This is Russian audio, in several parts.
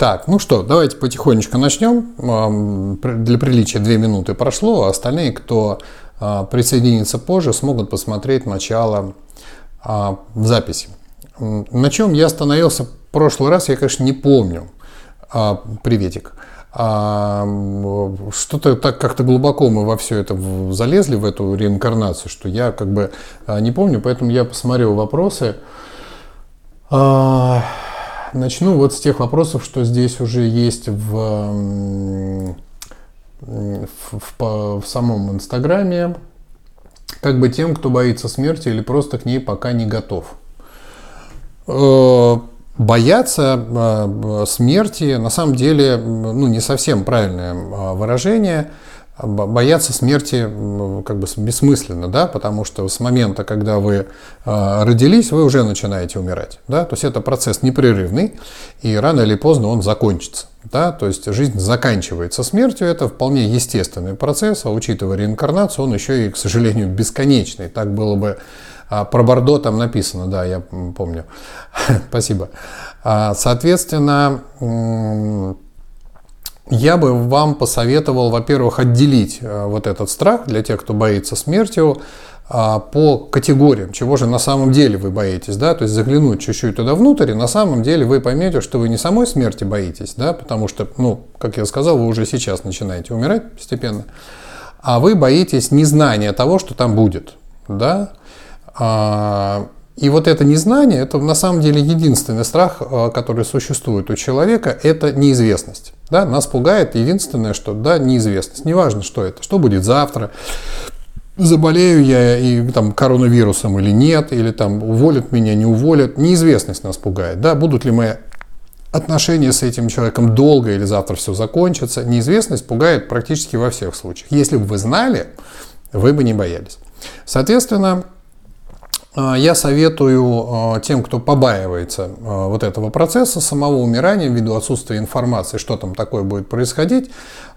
Так, ну что, давайте потихонечку начнем. Для приличия две минуты прошло, а остальные, кто а, присоединится позже, смогут посмотреть начало а, в записи. На чем я остановился в прошлый раз, я, конечно, не помню. Приветик. Что-то так как-то глубоко мы во все это залезли, в эту реинкарнацию, что я как бы не помню, поэтому я посмотрел вопросы. Начну вот с тех вопросов, что здесь уже есть в, в, в, в самом Инстаграме. Как бы тем, кто боится смерти или просто к ней пока не готов. Э, бояться э, смерти на самом деле ну, не совсем правильное э, выражение – бояться смерти как бы бессмысленно, да, потому что с момента, когда вы э, родились, вы уже начинаете умирать, да, то есть это процесс непрерывный, и рано или поздно он закончится, да, то есть жизнь заканчивается смертью, это вполне естественный процесс, а учитывая реинкарнацию, он еще и, к сожалению, бесконечный, так было бы а, про Бордо там написано, да, я помню, спасибо. А, соответственно, я бы вам посоветовал, во-первых, отделить э, вот этот страх для тех, кто боится смертью, а, по категориям, чего же на самом деле вы боитесь, да, то есть заглянуть чуть-чуть туда внутрь, и на самом деле вы поймете, что вы не самой смерти боитесь, да, потому что, ну, как я сказал, вы уже сейчас начинаете умирать постепенно, а вы боитесь незнания того, что там будет, да, а, и вот это незнание, это на самом деле единственный страх, э, который существует у человека, это неизвестность. Да? Нас пугает единственное, что да, неизвестность. Неважно, что это, что будет завтра, заболею я и там коронавирусом или нет, или там уволят меня, не уволят. Неизвестность нас пугает. Да? Будут ли мои отношения с этим человеком долго или завтра все закончится. Неизвестность пугает практически во всех случаях. Если бы вы знали, вы бы не боялись. Соответственно, я советую а, тем, кто побаивается а, вот этого процесса, самого умирания, ввиду отсутствия информации, что там такое будет происходить,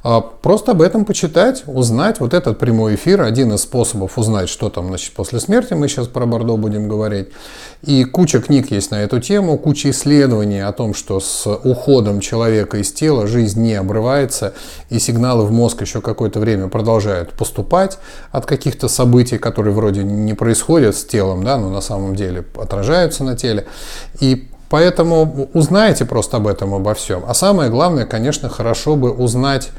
просто об этом почитать, узнать. Вот этот прямой эфир, один из способов узнать, что там значит, после смерти, мы сейчас про Бордо будем говорить. И куча книг есть на эту тему, куча исследований о том, что с уходом человека из тела жизнь не обрывается, и сигналы в мозг еще какое-то время продолжают поступать от каких-то событий, которые вроде не происходят с телом, да, но на самом деле отражаются на теле. И поэтому узнайте просто об этом, обо всем. А самое главное, конечно, хорошо бы узнать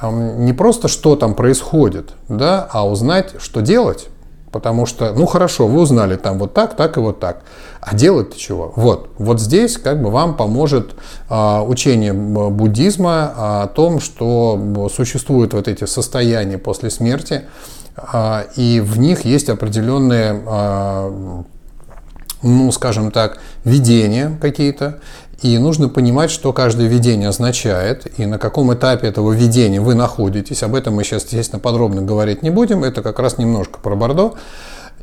не просто, что там происходит, да, а узнать, что делать. Потому что, ну хорошо, вы узнали там вот так, так и вот так. А делать-то чего? Вот, вот здесь как бы вам поможет а, учение буддизма о том, что существуют вот эти состояния после смерти, а, и в них есть определенные, а, ну скажем так, видения какие-то, и нужно понимать, что каждое видение означает, и на каком этапе этого видения вы находитесь. Об этом мы сейчас, естественно, подробно говорить не будем. Это как раз немножко про Бордо.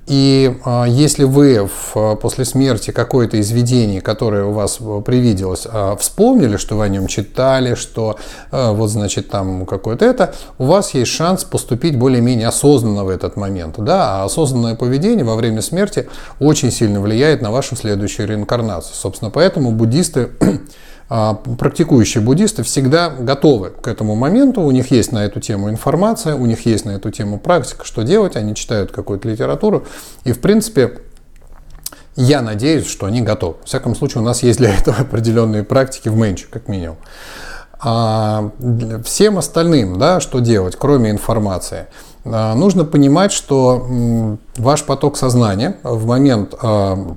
И э, если вы в, после смерти какое-то из видений, которое у вас привиделось, э, вспомнили, что вы о нем читали, что вот значит там какое-то это, у вас есть шанс поступить более-менее осознанно в этот момент. Да? А осознанное поведение во время смерти очень сильно влияет на вашу следующую реинкарнацию. Собственно, поэтому буддисты а, практикующие буддисты всегда готовы к этому моменту, у них есть на эту тему информация, у них есть на эту тему практика, что делать, они читают какую-то литературу, и в принципе я надеюсь, что они готовы. В всяком случае, у нас есть для этого определенные практики в Менчу, как минимум. А всем остальным, да, что делать, кроме информации, а, нужно понимать, что ваш поток сознания в момент а, а,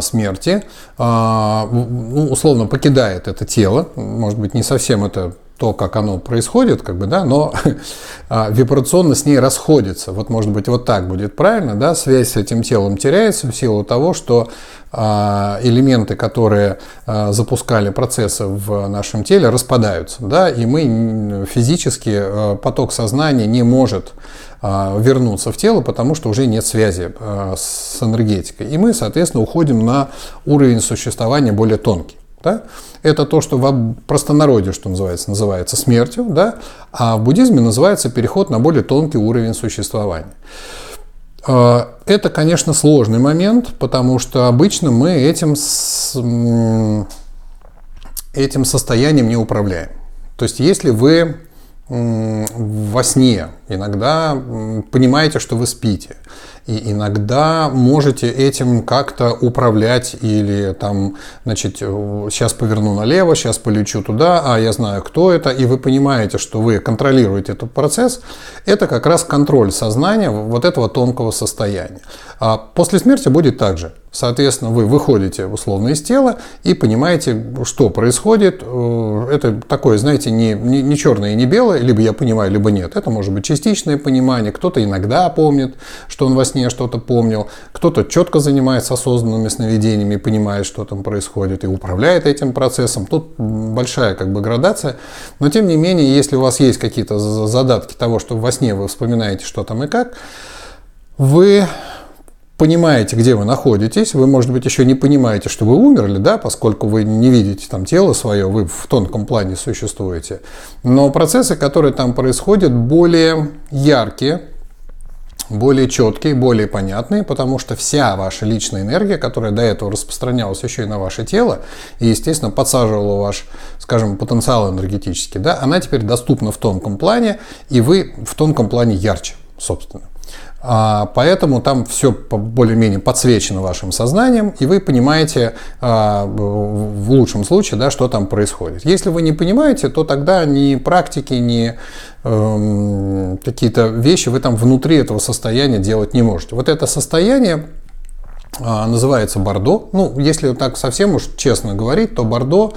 смерти, а, ну, условно покидает это тело, может быть, не совсем это то, как оно происходит, как бы, да, но а, вибрационно с ней расходится. Вот, может быть, вот так будет правильно, да, связь с этим телом теряется в силу того, что элементы, которые запускали процессы в нашем теле, распадаются, да, и мы физически поток сознания не может а, вернуться в тело, потому что уже нет связи а, с энергетикой. И мы, соответственно, уходим на уровень существования более тонкий. Да? Это то, что в простонародье, что называется, называется смертью, да? а в буддизме называется переход на более тонкий уровень существования. А, это, конечно, сложный момент, потому что обычно мы этим этим состоянием не управляем. То есть если вы во сне иногда понимаете, что вы спите, и иногда можете этим как-то управлять или там, значит, сейчас поверну налево, сейчас полечу туда, а я знаю, кто это, и вы понимаете, что вы контролируете этот процесс, это как раз контроль сознания вот этого тонкого состояния. А после смерти будет так же. Соответственно, вы выходите условно из тела и понимаете, что происходит. Э, это такое, знаете, не, не, не черное и не белое, либо я понимаю, либо нет. Это может быть частичное понимание. Кто-то иногда помнит, что он во сне что-то помнил. Кто-то четко занимается осознанными сновидениями, понимает, что там происходит и управляет этим процессом. Тут большая как бы градация. Но тем не менее, если у вас есть какие-то задатки того, что во сне вы вспоминаете, что там и как, вы понимаете, где вы находитесь, вы, может быть, еще не понимаете, что вы умерли, да, поскольку вы не видите там тело свое, вы в тонком плане существуете. Но процессы, которые там происходят, более яркие, более четкие, более понятные, потому что вся ваша личная энергия, которая до этого распространялась еще и на ваше тело, и, естественно, подсаживала ваш, скажем, потенциал энергетический, да, она теперь доступна в тонком плане, и вы в тонком плане ярче, собственно. А, поэтому там все более-менее подсвечено вашим сознанием, и вы понимаете а, в лучшем случае, да, что там происходит. Если вы не понимаете, то тогда ни практики, ни э, какие-то вещи вы там внутри этого состояния делать не можете. Вот это состояние а, называется бордо. Ну, если так совсем уж честно говорить, то бордо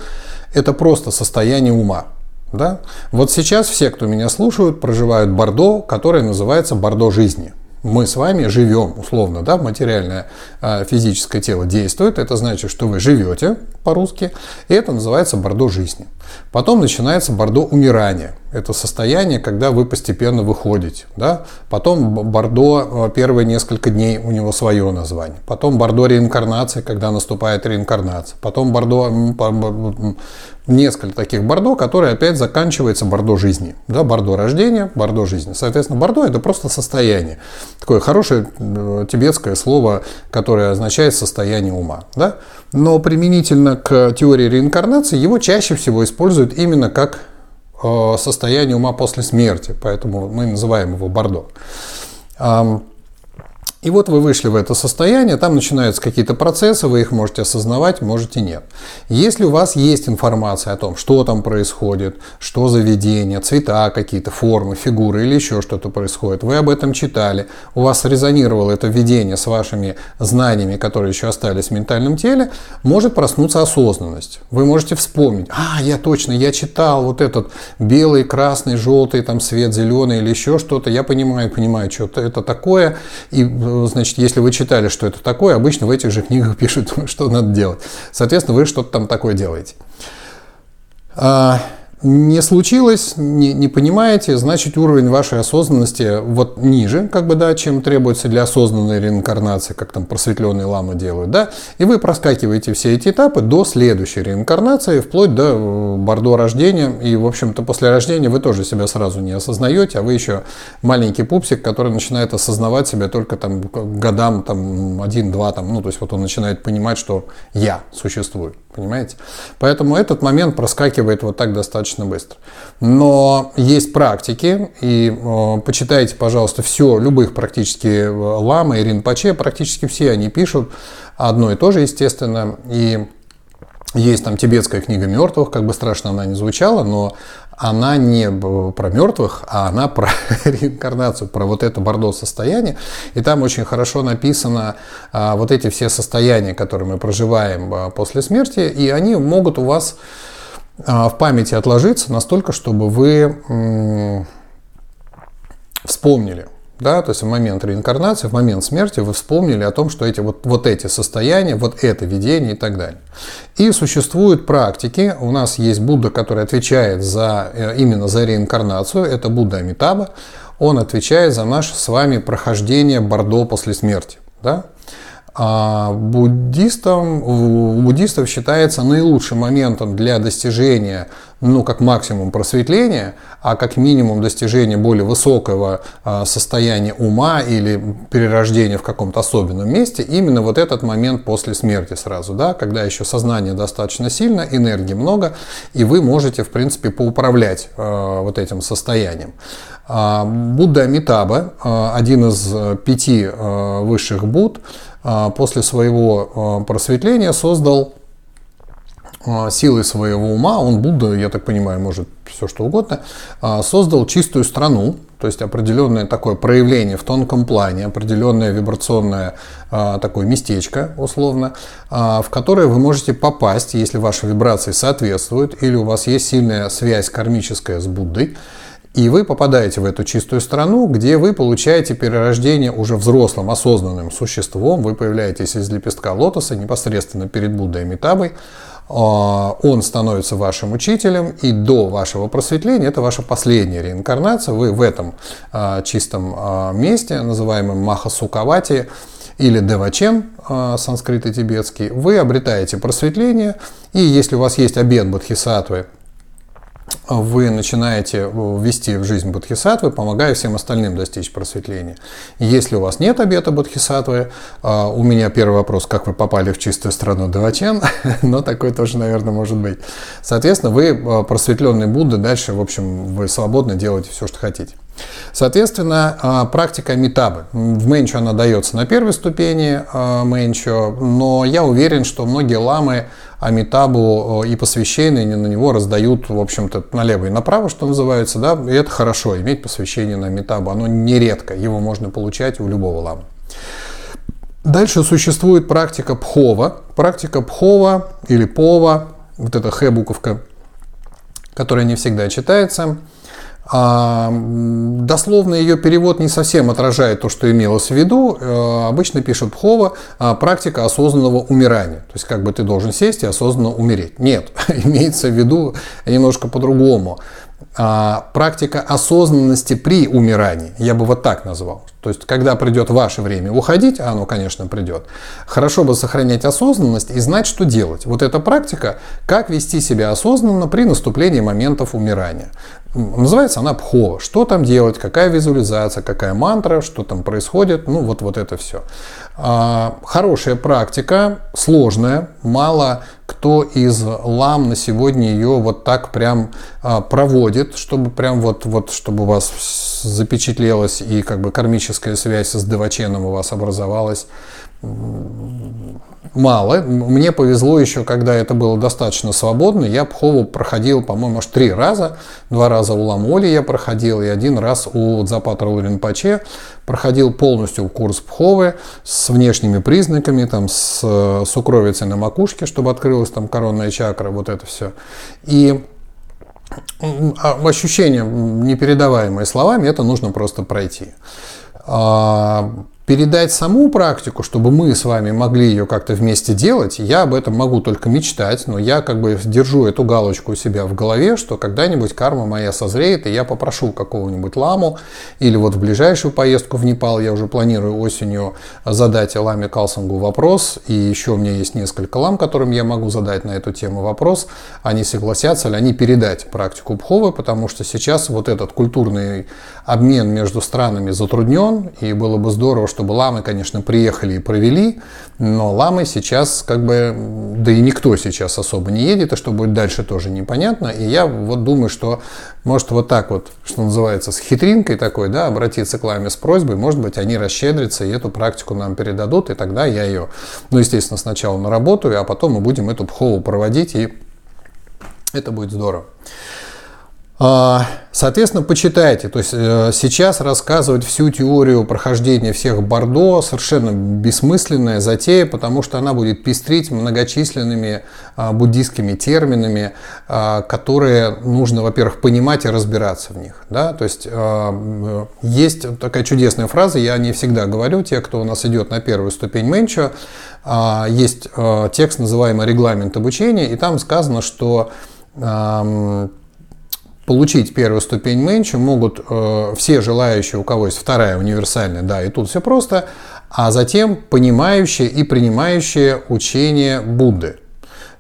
это просто состояние ума. Да? Вот сейчас все, кто меня слушают, проживают бордо, которое называется бордо жизни мы с вами живем, условно, да, материальное а, физическое тело действует, это значит, что вы живете по-русски, и это называется бордо жизни. Потом начинается бордо умирания. Это состояние, когда вы постепенно выходите. Да? Потом бордо а, первые несколько дней у него свое название. Потом бордо реинкарнации, когда наступает реинкарнация. Потом бордо несколько таких бордо, которые опять заканчивается бордо жизни. Да, бордо рождения, бордо жизни. Соответственно, бордо это просто состояние. Такое хорошее э, тибетское слово, которое означает состояние ума. Да? Но применительно к теории реинкарнации его чаще всего используют именно как э, состояние ума после смерти. Поэтому мы называем его бордо. И вот вы вышли в это состояние, там начинаются какие-то процессы, вы их можете осознавать, можете нет. Если у вас есть информация о том, что там происходит, что за видение, цвета какие-то, формы, фигуры или еще что-то происходит, вы об этом читали, у вас резонировало это видение с вашими знаниями, которые еще остались в ментальном теле, может проснуться осознанность. Вы можете вспомнить, а, я точно, я читал вот этот белый, красный, желтый, там свет зеленый или еще что-то, я понимаю, понимаю, что это такое, и значит, если вы читали, что это такое, обычно в этих же книгах пишут, что надо делать. Соответственно, вы что-то там такое делаете. Не случилось, не, не понимаете, значит уровень вашей осознанности вот ниже, как бы, да, чем требуется для осознанной реинкарнации, как там просветленные ламы делают, да, и вы проскакиваете все эти этапы до следующей реинкарнации, вплоть до э, бордо рождения, и, в общем-то, после рождения вы тоже себя сразу не осознаете, а вы еще маленький пупсик, который начинает осознавать себя только там годам, там, один-два, там, ну, то есть вот он начинает понимать, что я существую, понимаете? Поэтому этот момент проскакивает вот так достаточно быстро. Но есть практики, и э, почитайте, пожалуйста, все, любых практически э, ламы и ринпоче, практически все они пишут одно и то же, естественно, и есть там тибетская книга мертвых, как бы страшно она не звучала, но она не про мертвых, а она про реинкарнацию, про вот это бордо состояние. И там очень хорошо написано а, вот эти все состояния, которые мы проживаем а, после смерти, и они могут у вас а, в памяти отложиться настолько, чтобы вы вспомнили, да, то есть в момент реинкарнации, в момент смерти вы вспомнили о том, что эти, вот, вот эти состояния, вот это видение и так далее. И существуют практики, у нас есть Будда, который отвечает за, э, именно за реинкарнацию, это Будда Амитаба, он отвечает за наше с вами прохождение Бордо после смерти. Да? А буддистам, у буддистов считается наилучшим моментом для достижения, ну, как максимум просветления, а как минимум достижения более высокого а, состояния ума или перерождения в каком-то особенном месте, именно вот этот момент после смерти сразу, да, когда еще сознание достаточно сильно, энергии много, и вы можете, в принципе, поуправлять э, вот этим состоянием. А, Будда Амитаба, один из пяти высших Будд, а, после своего а, просветления создал а, силой своего ума, он Будда, я так понимаю, может все что угодно, создал чистую страну, то есть определенное такое проявление в тонком плане, определенное вибрационное такое местечко, условно, в которое вы можете попасть, если ваши вибрации соответствуют, или у вас есть сильная связь кармическая с Буддой, и вы попадаете в эту чистую страну, где вы получаете перерождение уже взрослым, осознанным существом. Вы появляетесь из лепестка лотоса непосредственно перед Буддой Митабой. А, он становится вашим учителем, и до вашего просветления это ваша последняя реинкарнация. Вы в этом а, чистом а, месте, называемом Махасукавати, или Девачен, санскрит и тибетский, вы обретаете просветление, и если у вас есть обед Бодхисаттвы, вы начинаете э, вести в жизнь бодхисаттвы, помогая всем остальным достичь просветления. Если у вас нет обета бодхисаттвы, а, у меня первый вопрос, как вы попали в чистую страну Девачен, но такой тоже, наверное, может быть. Соответственно, вы э, просветленный Будда, дальше, в общем, вы свободно делаете все, что хотите. Соответственно, а, практика метабы. В Менчо она дается на первой ступени а, Менчо, но я уверен, что многие ламы Амитабу и посвященные на него раздают, в общем-то, налево и направо, что называется, да, и это хорошо, иметь посвящение на Амитабу, оно нередко, его можно получать у любого ламы. Дальше существует практика Пхова. Практика Пхова или Пова, вот эта Х-буковка, которая не всегда читается – а, дословно ее перевод не совсем отражает то, что имелось в виду. Э, обычно пишет Пхова а, практика осознанного умирания. То есть как бы ты должен сесть и осознанно умереть. Нет, имеется в виду немножко по-другому. А, практика осознанности при умирании, я бы вот так назвал. То есть, когда придет ваше время уходить, а оно, конечно, придет, хорошо бы сохранять осознанность и знать, что делать. Вот эта практика, как вести себя осознанно при наступлении моментов умирания. Называется она пхо. Что там делать, какая визуализация, какая мантра, что там происходит, ну вот, вот это все. А, хорошая практика, сложная, мало кто из лам на сегодня ее вот так прям а, проводит, чтобы прям вот, вот чтобы у вас запечатлелась и как бы кармическая связь с Деваченом у вас образовалась мало. Мне повезло еще, когда это было достаточно свободно. Я Пхову проходил, по-моему, аж три раза. Два раза у Ламоли я проходил, и один раз у Запатра Луринпаче проходил полностью курс Пховы с внешними признаками, там, с сукровицей на макушке, чтобы открылась там коронная чакра, вот это все. И а, ощущение непередаваемое словами, это нужно просто пройти. Передать саму практику, чтобы мы с вами могли ее как-то вместе делать, я об этом могу только мечтать, но я как бы держу эту галочку у себя в голове, что когда-нибудь карма моя созреет, и я попрошу какого-нибудь ламу, или вот в ближайшую поездку в Непал, я уже планирую осенью задать ламе Калсангу вопрос, и еще у меня есть несколько лам, которым я могу задать на эту тему вопрос, они согласятся ли они передать практику Пховы, потому что сейчас вот этот культурный обмен между странами затруднен, и было бы здорово, чтобы ламы, конечно, приехали и провели, но ламы сейчас как бы, да и никто сейчас особо не едет, и что будет дальше тоже непонятно. И я вот думаю, что может вот так вот, что называется, с хитринкой такой, да, обратиться к ламе с просьбой, может быть, они расщедрятся и эту практику нам передадут, и тогда я ее, ну, естественно, сначала наработаю, а потом мы будем эту пхову проводить, и это будет здорово. А, соответственно, почитайте. То есть э, сейчас рассказывать всю теорию прохождения всех Бордо совершенно бессмысленная затея, потому что она будет пестрить многочисленными а, буддийскими терминами, а, которые нужно, во-первых, понимать и разбираться в них. Да? То есть есть такая чудесная фраза, я не всегда говорю, те, кто у нас идет на первую ступень Менчо, есть текст, называемый «Регламент обучения», и там сказано, что получить первую ступень менчу могут э, все желающие, у кого есть вторая универсальная, да, и тут все просто, а затем понимающее и принимающее учение Будды.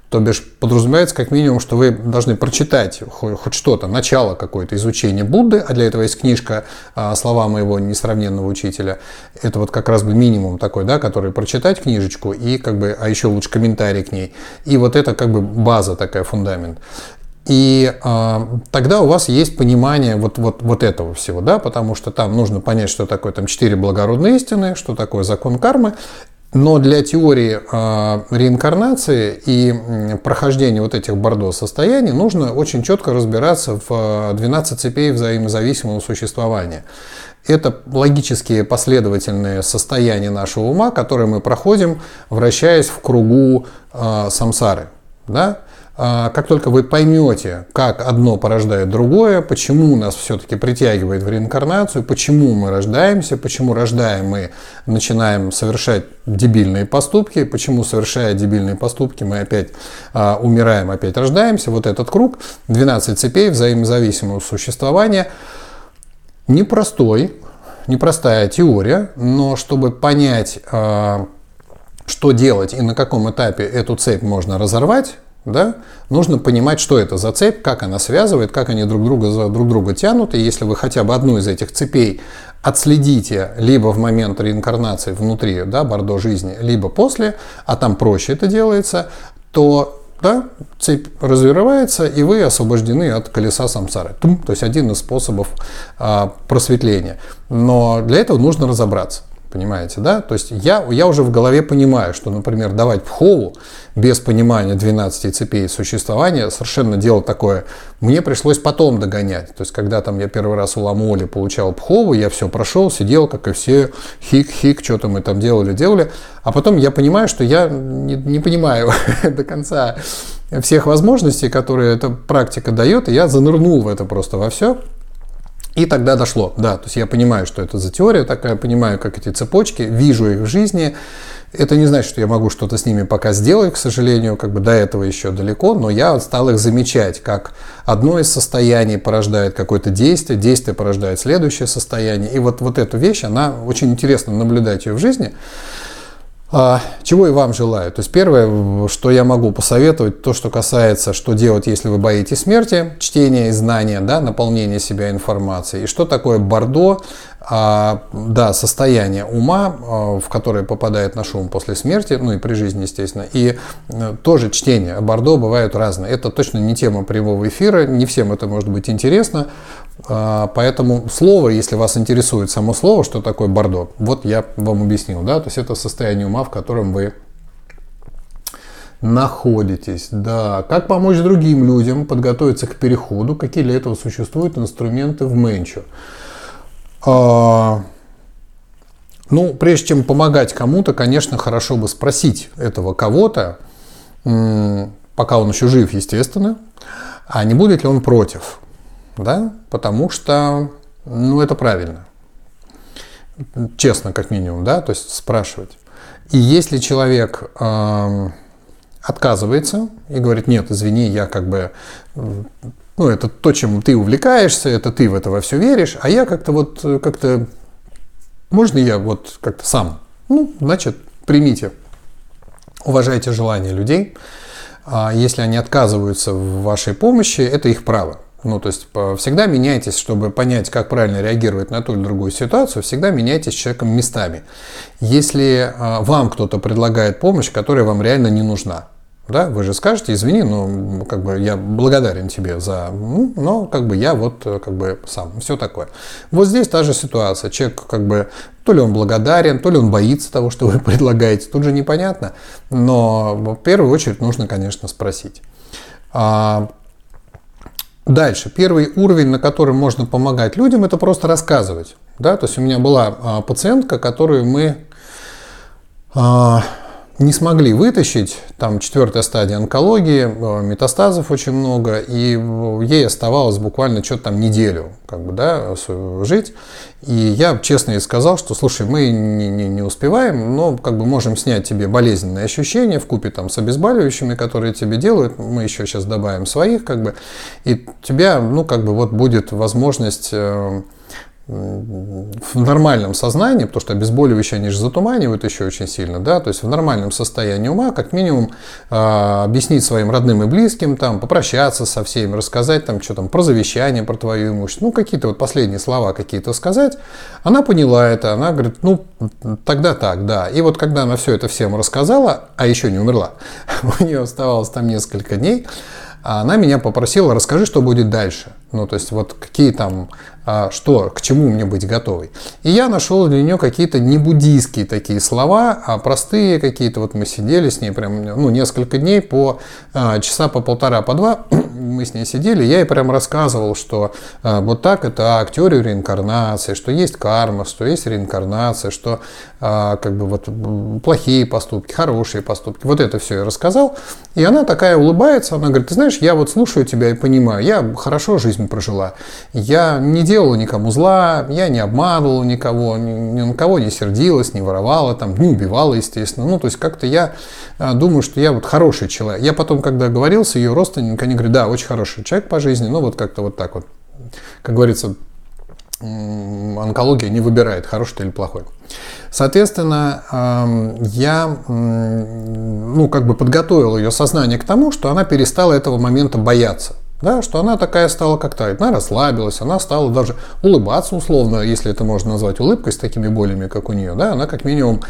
То бишь подразумевается как минимум, что вы должны прочитать хоть что-то, начало какое-то изучения Будды, а для этого есть книжка а, «Слова моего несравненного учителя». Это вот как раз бы минимум такой, да, который прочитать книжечку и как бы, а еще лучше комментарий к ней. И вот это как бы база такая, фундамент. И э, тогда у вас есть понимание вот, вот, вот этого всего, да, потому что там нужно понять, что такое там четыре благородные истины, что такое закон кармы. Но для теории э, реинкарнации и прохождения вот этих бордо состояний нужно очень четко разбираться в 12 цепей взаимозависимого существования. Это логические последовательные состояния нашего ума, которые мы проходим, вращаясь в кругу э, самсары. Да? А, как только вы поймете, как одно порождает другое, почему нас все-таки притягивает в реинкарнацию, почему мы рождаемся, почему рождаем мы начинаем совершать дебильные поступки, почему совершая дебильные поступки мы опять а, умираем, опять рождаемся, вот этот круг, 12 цепей взаимозависимого существования, непростой, непростая теория, но чтобы понять, а, что делать и на каком этапе эту цепь можно разорвать, да, нужно понимать, что это за цепь, как она связывает, как они друг друга за друг друга тянут. И если вы хотя бы одну из этих цепей отследите либо в момент реинкарнации внутри да, бордо жизни, либо после, а там проще это делается, то да, цепь развивается, и вы освобождены от колеса самсары. То есть один из способов а, просветления. Но для этого нужно разобраться. Понимаете, да? То есть я, я уже в голове понимаю, что, например, давать пхову без понимания 12 цепей существования совершенно дело такое. Мне пришлось потом догонять. То есть, когда там я первый раз у Ламоли получал пхову, я все прошел, сидел, как и все, хик-хик, что-то мы там делали, делали. А потом я понимаю, что я не, не понимаю до конца всех возможностей, которые эта практика дает, и я занырнул в это просто во все. И тогда дошло, да, то есть я понимаю, что это за теория такая, понимаю, как эти цепочки, вижу их в жизни. Это не значит, что я могу что-то с ними пока сделать, к сожалению, как бы до этого еще далеко, но я стал их замечать, как одно из состояний порождает какое-то действие, действие порождает следующее состояние. И вот, вот эту вещь, она очень интересно наблюдать ее в жизни. А, чего и вам желаю. То есть первое, что я могу посоветовать, то, что касается, что делать, если вы боитесь смерти, чтение и знания, да, наполнение себя информацией. И что такое бордо, а, да, состояние ума, а, в которое попадает наш ум после смерти, ну и при жизни, естественно. И а, тоже чтение. Бордо бывают разные. Это точно не тема прямого эфира, не всем это может быть интересно. А, поэтому слово, если вас интересует само слово, что такое бордо, вот я вам объяснил, да, то есть это состояние ума, в котором вы находитесь. Да, как помочь другим людям подготовиться к переходу, какие для этого существуют инструменты в Менчу. А, ну, прежде чем помогать кому-то, конечно, хорошо бы спросить этого кого-то, пока он еще жив, естественно, а не будет ли он против да, потому что, ну, это правильно. Честно, как минимум, да, то есть спрашивать. И если человек э, отказывается и говорит, нет, извини, я как бы, ну, это то, чем ты увлекаешься, это ты в это во все веришь, а я как-то вот, как-то, можно я вот как-то сам? Ну, значит, примите, уважайте желания людей. А если они отказываются в вашей помощи, это их право. Ну, то есть всегда меняйтесь, чтобы понять, как правильно реагировать на ту или другую ситуацию, всегда меняйтесь с человеком местами. Если а, вам кто-то предлагает помощь, которая вам реально не нужна, да, вы же скажете, извини, но как бы я благодарен тебе за, ну, но как бы я вот как бы сам, все такое. Вот здесь та же ситуация. Человек как бы то ли он благодарен, то ли он боится того, что вы предлагаете, тут же непонятно. Но в первую очередь нужно, конечно, спросить. Дальше. Первый уровень, на котором можно помогать людям, это просто рассказывать. Да? То есть у меня была а, пациентка, которую мы а, не смогли вытащить, там четвертая стадия онкологии, э, метастазов очень много, и ей оставалось буквально что-то там неделю как бы, да, жить. И я честно ей сказал, что, слушай, мы не, не, не успеваем, но как бы можем снять тебе болезненные ощущения в купе там с обезболивающими, которые тебе делают, мы еще сейчас добавим своих, как бы, и у тебя, ну, как бы вот будет возможность э, в нормальном сознании, потому что обезболивающие, они же затуманивают еще очень сильно, да, то есть в нормальном состоянии ума, как минимум, э, объяснить своим родным и близким, там, попрощаться со всеми, рассказать там, что там, про завещание, про твое имущество, ну, какие-то вот последние слова какие-то сказать, она поняла это, она говорит, ну, тогда так, да. И вот когда она все это всем рассказала, а еще не умерла, у нее оставалось там несколько дней, она меня попросила, расскажи, что будет дальше. Ну, то есть, вот какие там что, к чему мне быть готовой. И я нашел для нее какие-то не буддийские такие слова, а простые какие-то. Вот мы сидели с ней прям ну, несколько дней по а, часа по полтора, по два мы с ней сидели. Я ей прям рассказывал, что а, вот так это так, теорию реинкарнации, что есть карма, что есть реинкарнация, что как бы вот плохие поступки, хорошие поступки. Вот это все я рассказал. И она такая улыбается, она говорит, ты знаешь, я вот слушаю тебя и понимаю, я хорошо жизнь прожила. Я не делаю делала никому зла, я не обманывала никого, ни, на кого не сердилась, не воровала, там, не убивала, естественно. Ну, то есть как-то я а, думаю, что я вот хороший человек. Я потом, когда говорил с ее родственниками, они говорят, да, очень хороший человек по жизни, ну, вот как-то вот так вот. Как говорится, онкология не выбирает, хороший ты или плохой. Соответственно, я ну, как бы подготовил ее сознание к тому, что она перестала этого момента бояться да, что она такая стала как-то, она расслабилась, она стала даже улыбаться условно, если это можно назвать улыбкой с такими болями, как у нее, да, она как минимум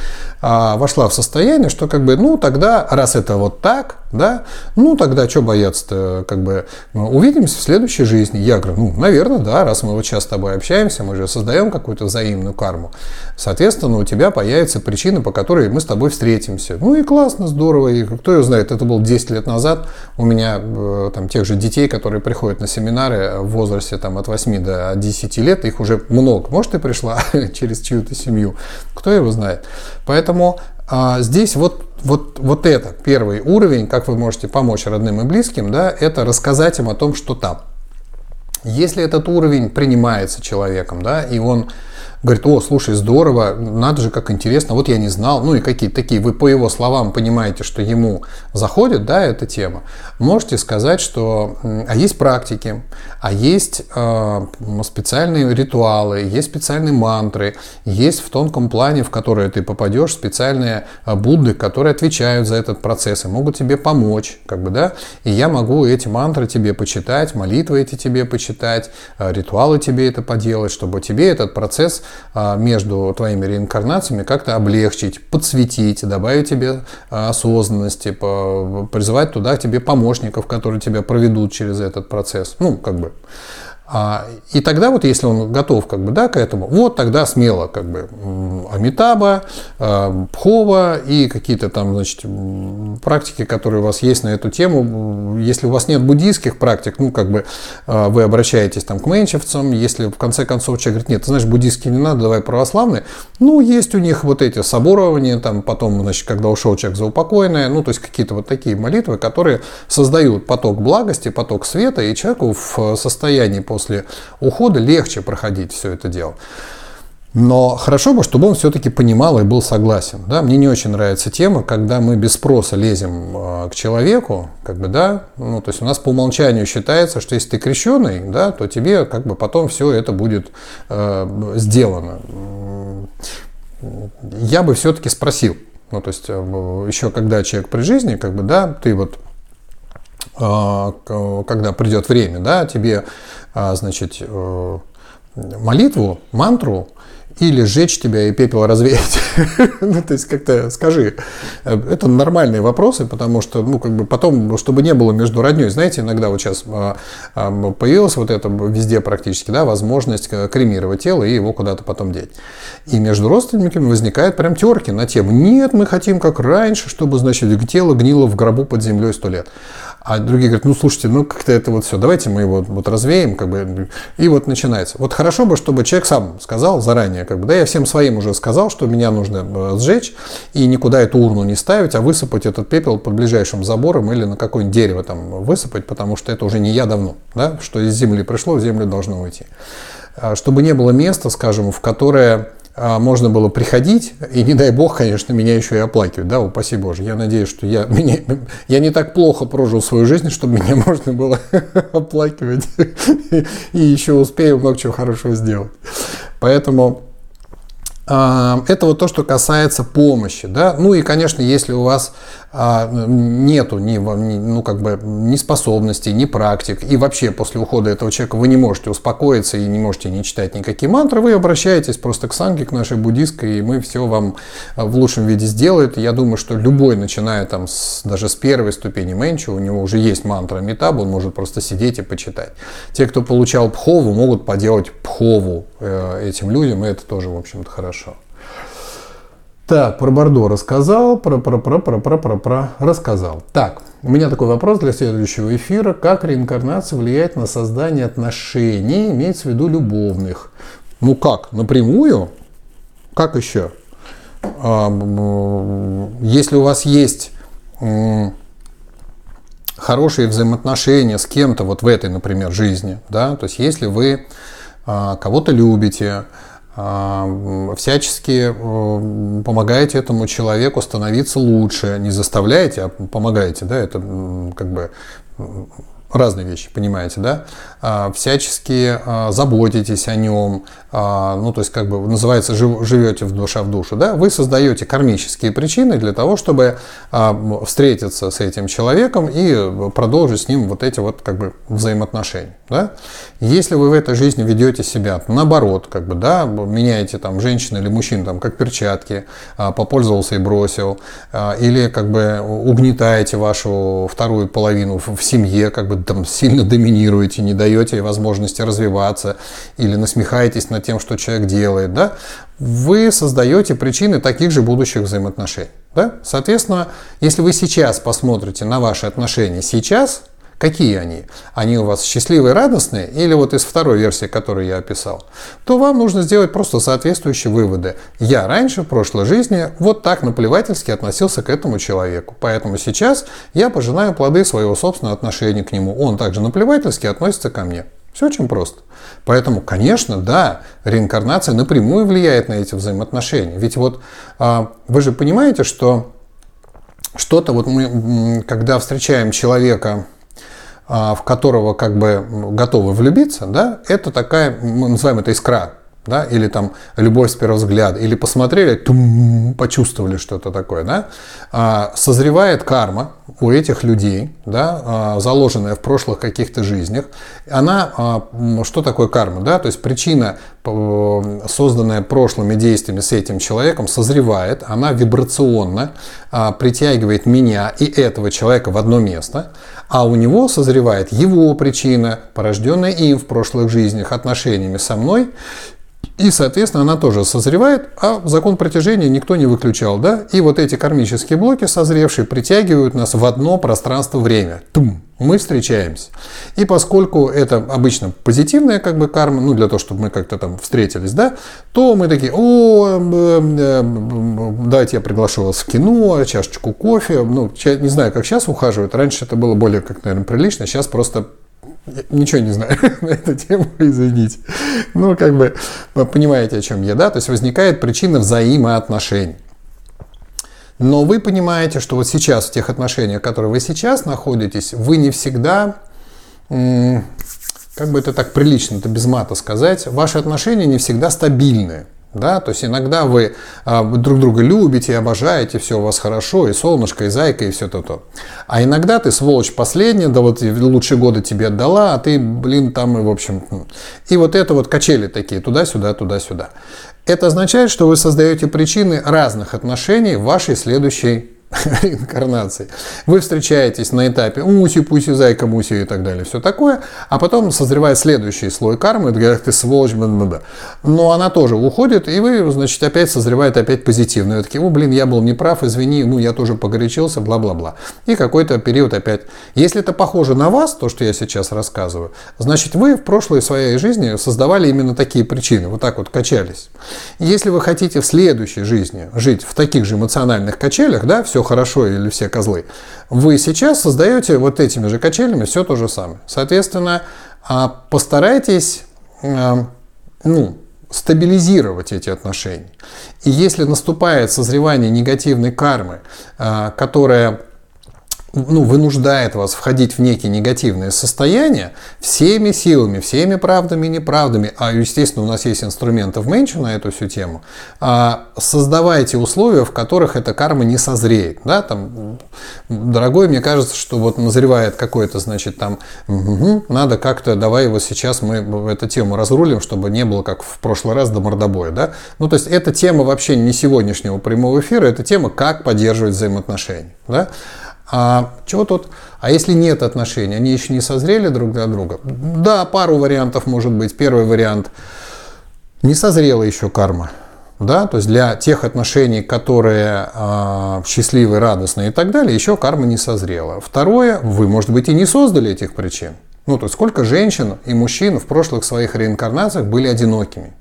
а, вошла в состояние, что как бы, ну тогда, раз это вот так, да, ну тогда что бояться-то, как бы, увидимся в следующей жизни. Я говорю, ну, наверное, да, раз мы вот сейчас с тобой общаемся, мы же создаем какую-то взаимную карму, соответственно, у тебя появится причина, по которой мы с тобой встретимся. Ну и классно, здорово, и кто ее знает, это было 10 лет назад, у меня э, там тех же детей, которые приходят на семинары в возрасте там, от 8 до 10 лет, их уже много. Может, ты пришла через чью-то семью, кто его знает. Поэтому а, здесь вот, вот, вот это первый уровень, как вы можете помочь родным и близким, да, это рассказать им о том, что там. Если этот уровень принимается человеком, да, и он говорит, о, слушай, здорово, надо же, как интересно, вот я не знал, ну и какие-то такие, вы по его словам понимаете, что ему заходит, да, эта тема, можете сказать, что, а есть практики, а есть э, специальные ритуалы, есть специальные мантры, есть в тонком плане, в который ты попадешь, специальные а, Будды, которые отвечают за этот процесс и могут тебе помочь, как бы, да, и я могу эти мантры тебе почитать, молитвы эти тебе почитать, ритуалы тебе это поделать, чтобы тебе этот процесс между твоими реинкарнациями как-то облегчить, подсветить, добавить тебе а, осознанности, призывать туда тебе помощников, которые тебя проведут через этот процесс. Ну, как бы а, и тогда вот, если он готов как бы, да, к этому, вот тогда смело как бы Амитаба, а, Пхова и какие-то там, значит, практики, которые у вас есть на эту тему. Если у вас нет буддийских практик, ну, как бы а, вы обращаетесь там к менчевцам, если в конце концов человек говорит, нет, ты знаешь, буддийские не надо, давай православные, ну, есть у них вот эти соборования, там потом, значит, когда ушел человек за упокойное, ну, то есть какие-то вот такие молитвы, которые создают поток благости, поток света, и человеку в состоянии по после ухода легче проходить все это дело. Но хорошо бы, чтобы он все-таки понимал и был согласен. Да? Мне не очень нравится тема, когда мы без спроса лезем э, к человеку, как бы, да, ну, то есть у нас по умолчанию считается, что если ты крещеный, да, то тебе как бы потом все это будет э, сделано. Я бы все-таки спросил, ну, то есть э, еще когда человек при жизни, как бы, да, ты вот а, когда придет время, да, тебе, а, значит, э, молитву, мантру или сжечь тебя и пепел развеять. ну, то есть как-то скажи. Это нормальные вопросы, потому что, ну, как бы потом, чтобы не было между родней. Знаете, иногда вот сейчас а, появилась вот это везде практически, да, возможность кремировать тело и его куда-то потом деть. И между родственниками возникает прям терки на тему. Нет, мы хотим как раньше, чтобы, значит, тело гнило в гробу под землей сто лет. А другие говорят, ну слушайте, ну как-то это вот все, давайте мы его вот развеем, как бы, и вот начинается. Вот хорошо бы, чтобы человек сам сказал заранее, как бы, да, я всем своим уже сказал, что меня нужно э, сжечь и никуда эту урну не ставить, а высыпать этот пепел под ближайшим забором или на какое-нибудь дерево там высыпать, потому что это уже не я давно, да, что из земли пришло, в землю должно уйти. А чтобы не было места, скажем, в которое можно было приходить, и не дай бог, конечно, меня еще и оплакивать, да, упаси Боже. Я надеюсь, что я, меня, я не так плохо прожил свою жизнь, чтобы меня можно было оплакивать, и еще успею много чего хорошего сделать. Поэтому а, это вот то, что касается помощи. Да? Ну и, конечно, если у вас а, нету ни, ну, как бы, ни способностей, ни практик, и вообще после ухода этого человека вы не можете успокоиться и не можете не читать никакие мантры, вы обращаетесь просто к санге, к нашей буддистской, и мы все вам а, в лучшем виде сделают. Я думаю, что любой, начиная там с, даже с первой ступени менчу, у него уже есть мантра метаб, он может просто сидеть и почитать. Те, кто получал пхову, могут поделать пхову э, этим людям, и это тоже, в общем-то, хорошо. Так, про Бордо рассказал, про, про, про, про, про, про, про, рассказал. Так, у меня такой вопрос для следующего эфира. Как реинкарнация влияет на создание отношений, имеется в виду любовных? Ну как, напрямую? Как еще? А, если у вас есть хорошие взаимоотношения с кем-то вот в этой, например, жизни, да, то есть если вы а, кого-то любите, всячески э, помогаете этому человеку становиться лучше, не заставляете, а помогаете, да, это как бы разные вещи, понимаете, да, а, всячески а, заботитесь о нем, а, ну, то есть, как бы называется, живете в душа в душу, да, вы создаете кармические причины для того, чтобы встретиться с этим человеком и продолжить с ним вот эти вот, как бы, взаимоотношения, да. Если вы в этой жизни ведете себя наоборот, как бы, да, меняете там женщин или мужчин, там, как перчатки, попользовался и бросил, или, как бы, угнетаете вашу вторую половину в семье, как бы, там, сильно доминируете, не даете возможности развиваться, или насмехаетесь над тем, что человек делает, да, вы создаете причины таких же будущих взаимоотношений. Да? Соответственно, если вы сейчас посмотрите на ваши отношения сейчас, Какие они? Они у вас счастливые, радостные или вот из второй версии, которую я описал? То вам нужно сделать просто соответствующие выводы. Я раньше, в прошлой жизни, вот так наплевательски относился к этому человеку. Поэтому сейчас я пожинаю плоды своего собственного отношения к нему. Он также наплевательски относится ко мне. Все очень просто. Поэтому, конечно, да, реинкарнация напрямую влияет на эти взаимоотношения. Ведь вот а, вы же понимаете, что что-то вот мы, когда встречаем человека, в которого как бы готовы влюбиться, да, это такая, мы называем это искра, да, или там любовь с первого взгляда, или посмотрели, тум, почувствовали что-то такое, да, а, созревает карма у этих людей, да, а, заложенная в прошлых каких-то жизнях, она, а, что такое карма, да, то есть причина, созданная прошлыми действиями с этим человеком, созревает, она вибрационно а, притягивает меня и этого человека в одно место, а у него созревает его причина, порожденная им в прошлых жизнях отношениями со мной, и, соответственно, она тоже созревает, а закон притяжения никто не выключал, да? И вот эти кармические блоки созревшие притягивают нас в одно пространство-время. Тум! Мы встречаемся. И поскольку это обычно позитивная как бы карма, ну для того, чтобы мы как-то там встретились, да, то мы такие, о, давайте я приглашу вас в кино, чашечку кофе. Ну, не знаю, как сейчас ухаживают. Раньше это было более, как, наверное, прилично. Сейчас просто Ничего не знаю на эту тему, извините. Ну, как бы, вы понимаете, о чем я, да? То есть возникает причина взаимоотношений. Но вы понимаете, что вот сейчас в тех отношениях, в которых вы сейчас находитесь, вы не всегда, как бы это так прилично, это без мата сказать, ваши отношения не всегда стабильные. Да? То есть иногда вы а, друг друга любите, обожаете, все у вас хорошо, и солнышко, и зайка, и все то-то. А иногда ты, сволочь, последняя, да вот лучшие годы тебе отдала, а ты, блин, там и в общем... И вот это вот качели такие, туда-сюда, туда-сюда. Это означает, что вы создаете причины разных отношений в вашей следующей реинкарнации. Вы встречаетесь на этапе муси, пуси, зайка, муси и так далее, все такое, а потом созревает следующий слой кармы, это говорят, ты сволочь, бла но она тоже уходит, и вы, значит, опять созревает опять позитивно. И такие, о, блин, я был неправ, извини, ну, я тоже погорячился, бла-бла-бла. И какой-то период опять. Если это похоже на вас, то, что я сейчас рассказываю, значит, вы в прошлой своей жизни создавали именно такие причины, вот так вот качались. Если вы хотите в следующей жизни жить в таких же эмоциональных качелях, да, все все хорошо или все козлы. Вы сейчас создаете вот этими же качелями все то же самое. Соответственно, а, постарайтесь а, ну, стабилизировать эти отношения. И если наступает созревание негативной кармы, а, которая ну, вынуждает вас входить в некие негативные состояния всеми силами, всеми правдами и неправдами, а, естественно, у нас есть инструменты в менчу на эту всю тему, а, создавайте условия, в которых эта карма не созреет. Да? Там, дорогой, мне кажется, что вот назревает какой-то, значит, там, угу, надо как-то, давай вот сейчас мы эту тему разрулим, чтобы не было как в прошлый раз до мордобоя. Да? Ну, то есть, эта тема вообще не сегодняшнего прямого эфира, это тема, как поддерживать взаимоотношения. Да? А чего тут? А если нет отношений, они еще не созрели друг для друга? Да, пару вариантов может быть. Первый вариант – не созрела еще карма. Да, то есть для тех отношений, которые э, счастливые, радостные и так далее, еще карма не созрела. Второе, вы, может быть, и не создали этих причин. Ну, то есть сколько женщин и мужчин в прошлых своих реинкарнациях были одинокими?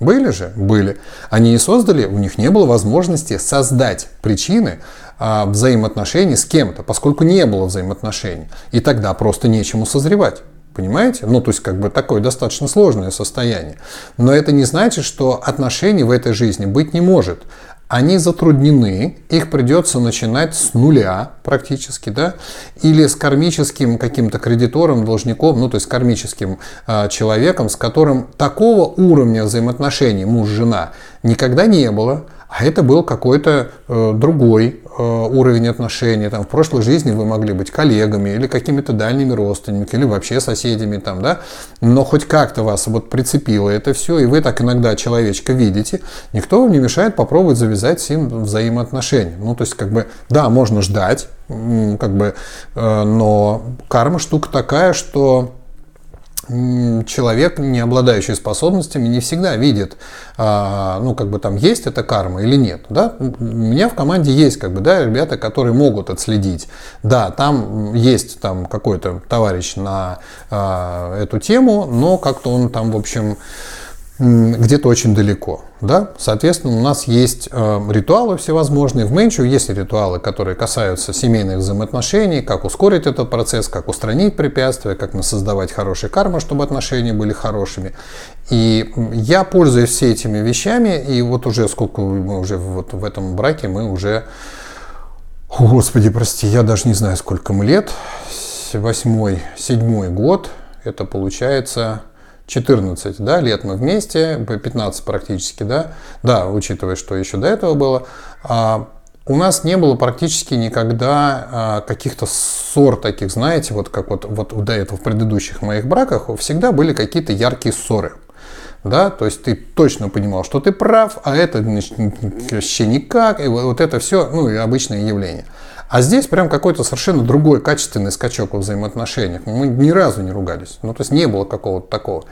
Были же? Были. Они не создали, у них не было возможности создать причины, а, взаимоотношений с кем-то, поскольку не было взаимоотношений. И тогда просто нечему созревать. Понимаете? Ну, то есть, как бы такое достаточно сложное состояние. Но это не значит, что отношений в этой жизни быть не может. Они затруднены, их придется начинать с нуля практически, да, или с кармическим каким-то кредитором, должником, ну, то есть кармическим э, человеком, с которым такого уровня взаимоотношений муж-жена никогда не было, а это был какой-то э, другой э, уровень отношений. Там, в прошлой жизни вы могли быть коллегами или какими-то дальними родственниками, или вообще соседями. Там, да? Но хоть как-то вас вот прицепило это все, и вы так иногда человечка видите, никто вам не мешает попробовать завязать с ним взаимоотношения. Ну, то есть, как бы, да, можно ждать, как бы, э, но карма штука такая, что человек, не обладающий способностями, не всегда видит, а, ну, как бы там есть эта карма или нет, да. У меня в команде есть, как бы, да, ребята, которые могут отследить. Да, там есть там какой-то товарищ на а, эту тему, но как-то он там, в общем, где-то очень далеко. Да? Соответственно, у нас есть э, ритуалы всевозможные. В Менчу есть ритуалы, которые касаются семейных взаимоотношений, как ускорить этот процесс, как устранить препятствия, как создавать хорошие кармы, чтобы отношения были хорошими. И я пользуюсь все этими вещами, и вот уже сколько мы уже вот в этом браке, мы уже, О, господи, прости, я даже не знаю, сколько мы лет, восьмой, седьмой год, это получается 14 да, лет мы вместе, 15 практически, да, да, учитывая, что еще до этого было, а, у нас не было практически никогда а, каких-то ссор таких, знаете, вот как вот, вот до этого в предыдущих моих браках всегда были какие-то яркие ссоры. Да, то есть ты точно понимал, что ты прав, а это значит, вообще никак, и вот это все, ну, и обычное явление. А здесь прям какой-то совершенно другой качественный скачок во взаимоотношениях. Мы ни разу не ругались. Ну, то есть не было какого-то такого.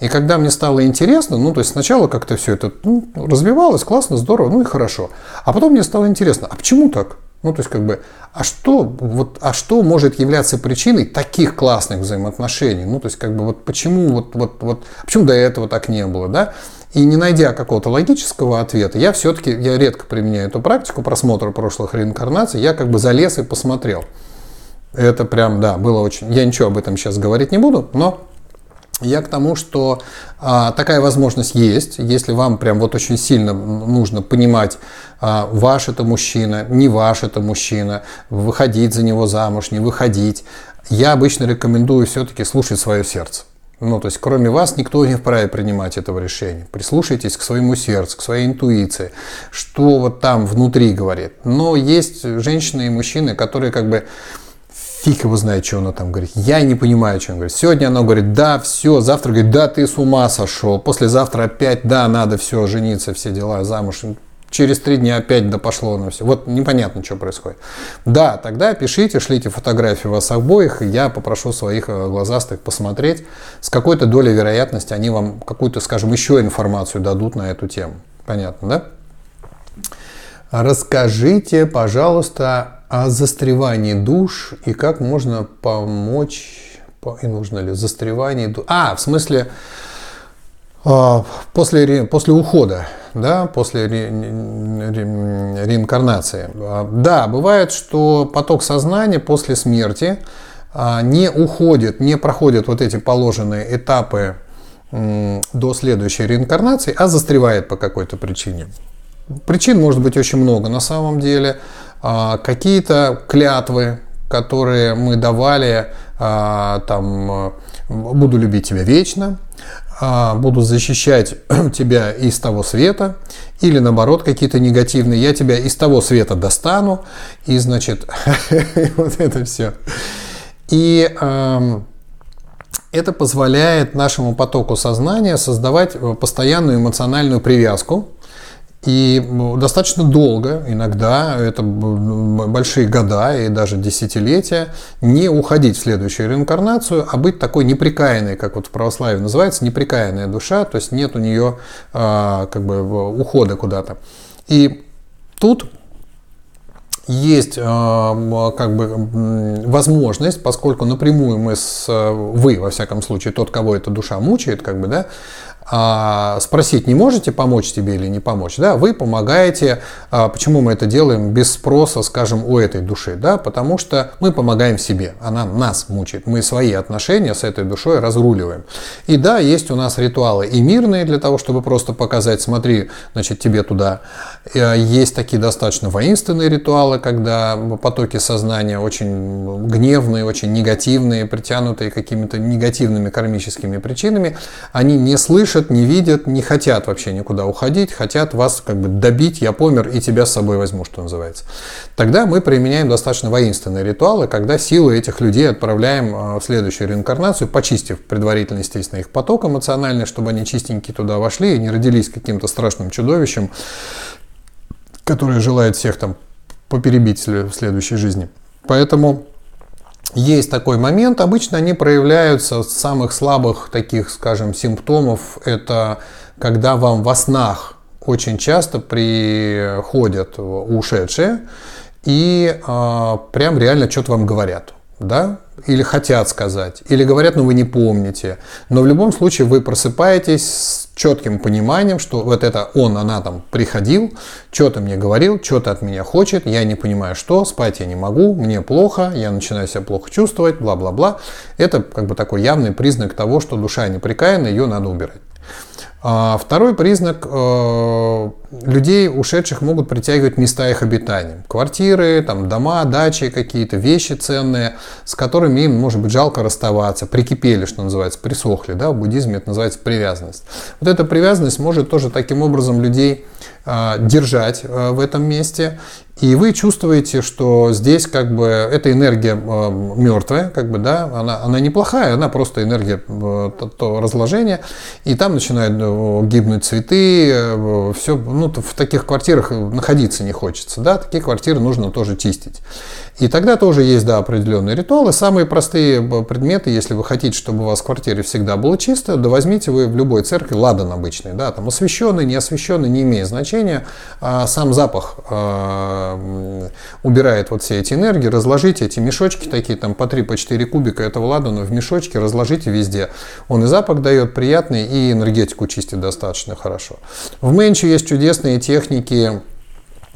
И когда мне стало интересно, ну, то есть сначала как-то все это ну, развивалось, классно, здорово, ну и хорошо. А потом мне стало интересно, а почему так? Ну, то есть, как бы, а что, вот, а что может являться причиной таких классных взаимоотношений? Ну, то есть, как бы, вот почему, вот, вот, вот, почему до этого так не было, да? И не найдя какого-то логического ответа, я все-таки, я редко применяю эту практику просмотра прошлых реинкарнаций, я как бы залез и посмотрел. Это прям, да, было очень... Я ничего об этом сейчас говорить не буду, но я к тому, что а, такая возможность есть, если вам прям вот очень сильно нужно понимать, а, ваш это мужчина, не ваш это мужчина, выходить за него замуж, не выходить. Я обычно рекомендую все-таки слушать свое сердце. Ну, то есть, кроме вас, никто не вправе принимать этого решения. Прислушайтесь к своему сердцу, к своей интуиции, что вот там внутри говорит. Но есть женщины и мужчины, которые как бы фиг его знает, что она там говорит. Я не понимаю, что он говорит. Сегодня она говорит, да, все, завтра говорит, да, ты с ума сошел. Послезавтра опять, да, надо все, жениться, все дела, замуж через три дня опять да пошло на все. Вот непонятно, что происходит. Да, тогда пишите, шлите фотографии вас обоих, я попрошу своих э, глазастых посмотреть, с какой-то долей вероятности они вам какую-то, скажем, еще информацию дадут на эту тему. Понятно, да? Расскажите, пожалуйста, о застревании душ и как можно помочь, и нужно ли застревание душ. А, в смысле, а, после, после ухода да, после ре, ре, реинкарнации. А, да, бывает, что поток сознания после смерти а, не уходит, не проходит вот эти положенные этапы до следующей реинкарнации, а застревает по какой-то причине. Причин может быть очень много на самом деле. А, какие-то клятвы, которые мы давали, а, там, буду любить тебя вечно, а, буду защищать тебя из того света, или наоборот какие-то негативные, я тебя из того света достану, и значит, вот это все. И это позволяет нашему потоку сознания создавать э, постоянную эмоциональную привязку и достаточно долго, иногда это большие года и даже десятилетия, не уходить в следующую реинкарнацию, а быть такой неприкаянной, как вот в православии называется, неприкаянная душа, то есть нет у нее а, как бы ухода куда-то. И тут есть а, как бы возможность, поскольку напрямую мы с вы, во всяком случае, тот, кого эта душа мучает, как бы, да, а, спросить, не можете помочь тебе или не помочь, да, вы помогаете, а, почему мы это делаем без спроса, скажем, у этой души, да, потому что мы помогаем себе, она нас мучает, мы свои отношения с этой душой разруливаем. И да, есть у нас ритуалы и мирные для того, чтобы просто показать, смотри, значит, тебе туда. Э, есть такие достаточно воинственные ритуалы, когда потоки сознания очень гневные, очень негативные, притянутые какими-то негативными кармическими причинами, они не слышат слышат, не видят, не хотят вообще никуда уходить, хотят вас как бы добить, я помер и тебя с собой возьму, что называется. Тогда мы применяем достаточно воинственные ритуалы, когда силы этих людей отправляем а, в следующую реинкарнацию, почистив предварительно, естественно, их поток эмоциональный, чтобы они чистенькие туда вошли и не родились каким-то страшным чудовищем, которое желает всех там поперебить в следующей жизни. Поэтому есть такой момент. Обычно они проявляются с самых слабых таких, скажем, симптомов. Это когда вам во снах очень часто приходят ушедшие и э, прям реально что-то вам говорят да, или хотят сказать, или говорят, но вы не помните. Но в любом случае вы просыпаетесь с четким пониманием, что вот это он, она там приходил, что-то мне говорил, что-то от меня хочет, я не понимаю что, спать я не могу, мне плохо, я начинаю себя плохо чувствовать, бла-бла-бла. Это как бы такой явный признак того, что душа неприкаянна, ее надо убирать. А второй признак э, людей, ушедших, могут притягивать места их обитания. Квартиры, там, дома, дачи какие-то, вещи ценные, с которыми им, может быть, жалко расставаться, прикипели, что называется, присохли. Да? В буддизме это называется привязанность. Вот эта привязанность может тоже таким образом людей э, держать э, в этом месте и вы чувствуете, что здесь как бы эта энергия мертвая, как бы, да, она, она неплохая, она просто энергия то, то разложения, и там начинают гибнуть цветы, э, все, ну, в таких квартирах находиться не хочется, да, такие квартиры нужно тоже чистить. И тогда тоже есть, да, определенные ритуалы. Самые простые э, предметы, если вы хотите, чтобы у вас в квартире всегда было чисто, да возьмите вы в любой церкви ладан обычный, да, там освещенный, не освещенный, не имеет значения, а сам запах э, убирает вот все эти энергии, разложите эти мешочки такие, там по 3-4 по кубика этого ладана в мешочке, разложите везде. Он и запах дает приятный, и энергетику чистит достаточно хорошо. В Менче есть чудесные техники,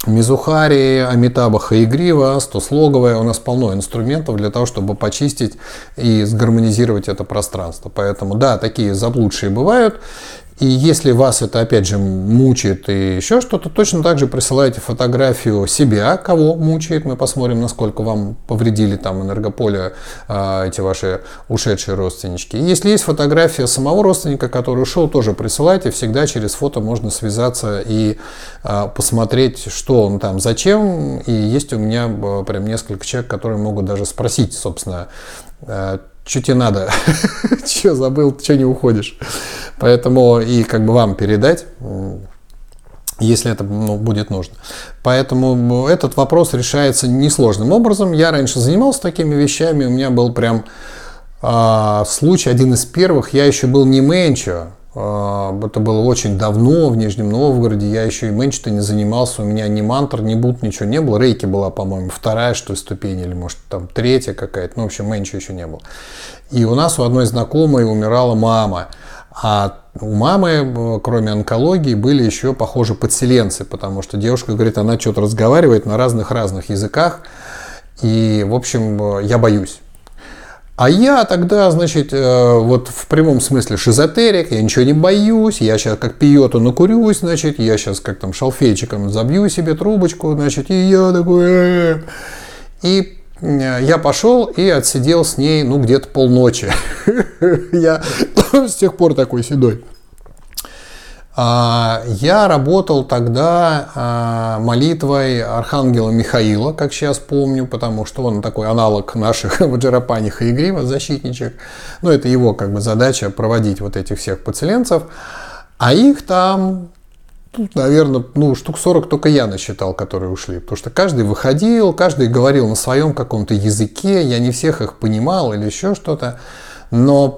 Мизухари, Амитаба Хаигрива, стослоговая. У нас полно инструментов для того, чтобы почистить и сгармонизировать это пространство. Поэтому, да, такие заблудшие бывают. И если вас это, опять же, мучает и еще что-то, точно так же присылайте фотографию себя, кого мучает. Мы посмотрим, насколько вам повредили там энергополе э, эти ваши ушедшие родственнички. И если есть фотография самого родственника, который ушел, тоже присылайте. Всегда через фото можно связаться и э, посмотреть, что он там, зачем. И есть у меня э, прям несколько человек, которые могут даже спросить, собственно, что тебе надо, что забыл, что не уходишь. Поэтому и как бы вам передать, если это ну, будет нужно. Поэтому этот вопрос решается несложным образом. Я раньше занимался такими вещами, у меня был прям а, случай, один из первых, я еще был не менчо, это было очень давно в Нижнем Новгороде. Я еще и меньше не занимался. У меня ни мантр, ни бут, ничего не было. Рейки была, по-моему, вторая, что ли, ступень, или, может, там третья какая-то. Ну, в общем, меньше еще не было. И у нас у одной знакомой умирала мама. А у мамы, кроме онкологии, были еще, похоже, подселенцы, потому что девушка говорит, она что-то разговаривает на разных-разных языках. И, в общем, я боюсь. А я тогда, значит, э, вот в прямом смысле шизотерик, я ничего не боюсь, я сейчас как пьету накурюсь, значит, я сейчас как там шалфейчиком забью себе трубочку, значит, и я такой... «Э». И э, я пошел и отсидел с ней, ну, где-то полночи. Я с тех пор такой седой. А, я работал тогда а, молитвой Архангела Михаила, как сейчас помню, потому что он такой аналог наших Ваджарапаниха и Грива, защитничек. Ну, это его как бы задача проводить вот этих всех поселенцев. А их там Тут, наверное, ну, штук 40 только я насчитал, которые ушли. Потому что каждый выходил, каждый говорил на своем каком-то языке, я не всех их понимал или еще что-то но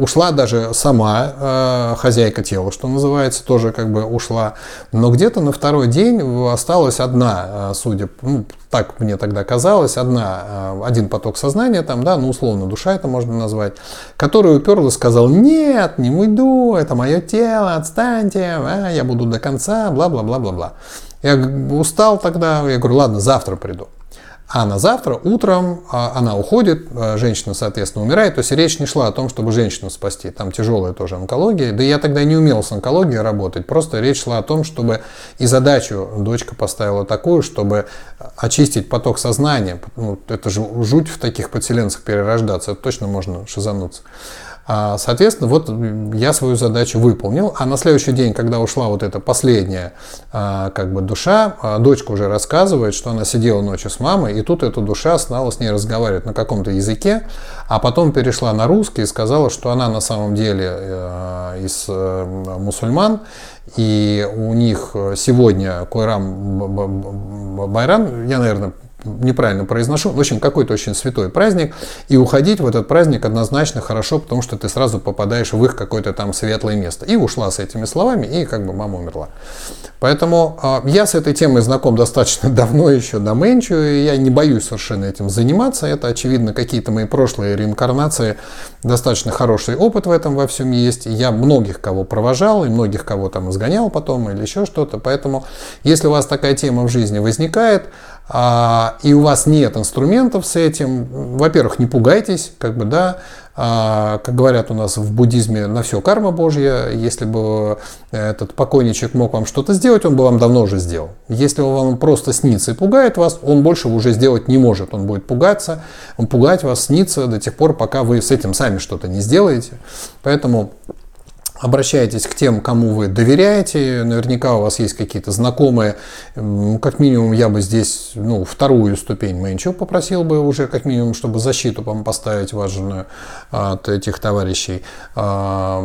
ушла даже сама э, хозяйка тела, что называется, тоже как бы ушла. Но где-то на второй день осталась одна, э, судя, ну, так мне тогда казалось, одна, э, один поток сознания там, да, ну, условно, душа это можно назвать, который уперла и сказал, нет, не уйду, это мое тело, отстаньте, а, я буду до конца, бла-бла-бла-бла-бла. Я устал тогда, я говорю, ладно, завтра приду. А на завтра утром а, она уходит, а, женщина, соответственно, умирает. То есть речь не шла о том, чтобы женщину спасти. Там тяжелая тоже онкология. Да я тогда не умел с онкологией работать. Просто речь шла о том, чтобы и задачу дочка поставила такую, чтобы очистить поток сознания. Ну, это же жуть в таких подселенцах перерождаться. Это точно можно шизануться. А, соответственно, вот я свою задачу выполнил, а на следующий день, когда ушла вот эта последняя а, как бы душа, а, дочка уже рассказывает, что она сидела ночью с мамой, и тут эта душа стала с ней разговаривать на каком-то языке, а потом перешла на русский и сказала, что она на самом деле э, из э, мусульман, и у них сегодня Койрам Байрам, я, наверное, неправильно произношу, в общем, какой-то очень святой праздник, и уходить в этот праздник однозначно хорошо, потому что ты сразу попадаешь в их какое-то там светлое место. И ушла с этими словами, и как бы мама умерла. Поэтому э, я с этой темой знаком достаточно давно еще до Мэнчу, и я не боюсь совершенно этим заниматься. Это, очевидно, какие-то мои прошлые реинкарнации, достаточно хороший опыт в этом во всем есть. Я многих кого провожал, и многих кого там изгонял потом, или еще что-то. Поэтому, если у вас такая тема в жизни возникает, а, и у вас нет инструментов с этим, во-первых, не пугайтесь, как бы, да, а, как говорят у нас в буддизме, на все карма Божья. Если бы этот покойничек мог вам что-то сделать, он бы вам давно уже сделал. Если он вам просто снится и пугает вас, он больше уже сделать не может. Он будет пугаться, он пугать вас, снится до тех пор, пока вы с этим сами что-то не сделаете. Поэтому Обращайтесь к тем, кому вы доверяете. Наверняка у вас есть какие-то знакомые. Как минимум, я бы здесь ну, вторую ступень Мэнчо попросил бы уже, как минимум, чтобы защиту вам поставить важную от этих товарищей. А,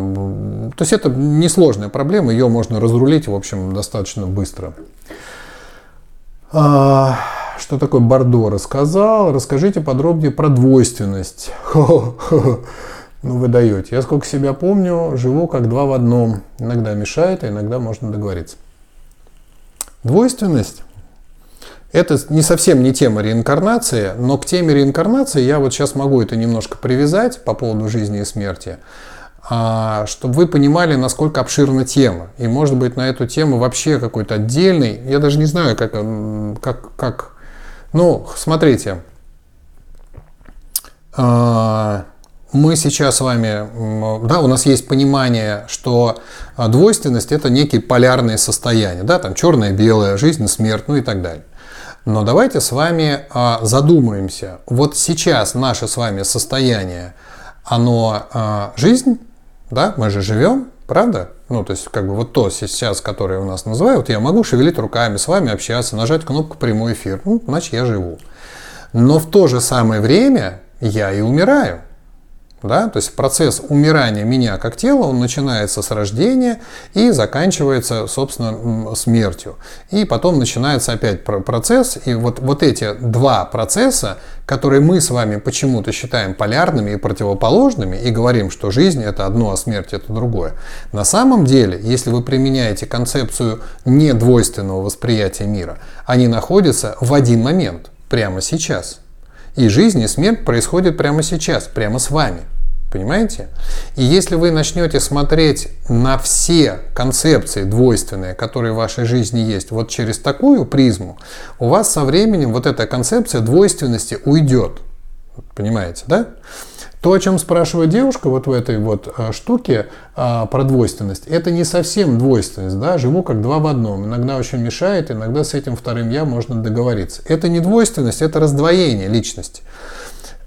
то есть это несложная проблема, ее можно разрулить, в общем, достаточно быстро. А, что такое Бордо рассказал? Расскажите подробнее про двойственность. Ну, вы даете. Я сколько себя помню, живу как два в одном. Иногда мешает, а иногда можно договориться. Двойственность – это не совсем не тема реинкарнации, но к теме реинкарнации я вот сейчас могу это немножко привязать по поводу жизни и смерти, а, чтобы вы понимали, насколько обширна тема. И, может быть, на эту тему вообще какой-то отдельный, я даже не знаю, как, как, как ну, смотрите, а, мы сейчас с вами, да, у нас есть понимание, что а, двойственность это некие полярные состояния, да, там черное, белое, жизнь, смерть, ну и так далее. Но давайте с вами а, задумаемся, вот сейчас наше с вами состояние, оно а, жизнь, да, мы же живем, правда? Ну, то есть, как бы вот то сейчас, которое у нас называют, я могу шевелить руками, с вами общаться, нажать кнопку прямой эфир, ну, значит, я живу. Но в то же самое время я и умираю. Да? То есть процесс умирания меня как тела, он начинается с рождения и заканчивается, собственно, смертью. И потом начинается опять процесс. И вот, вот эти два процесса, которые мы с вами почему-то считаем полярными и противоположными, и говорим, что жизнь это одно, а смерть это другое. На самом деле, если вы применяете концепцию недвойственного восприятия мира, они находятся в один момент, прямо сейчас. И жизнь и смерть происходят прямо сейчас, прямо с вами. Понимаете? И если вы начнете смотреть на все концепции двойственные, которые в вашей жизни есть, вот через такую призму, у вас со временем вот эта концепция двойственности уйдет. Понимаете, да? То, о чем спрашивает девушка вот в этой вот э, штуке э, про двойственность, это не совсем двойственность, да, живу как два в одном. Иногда очень мешает, иногда с этим вторым я можно договориться. Это не двойственность, это раздвоение личности.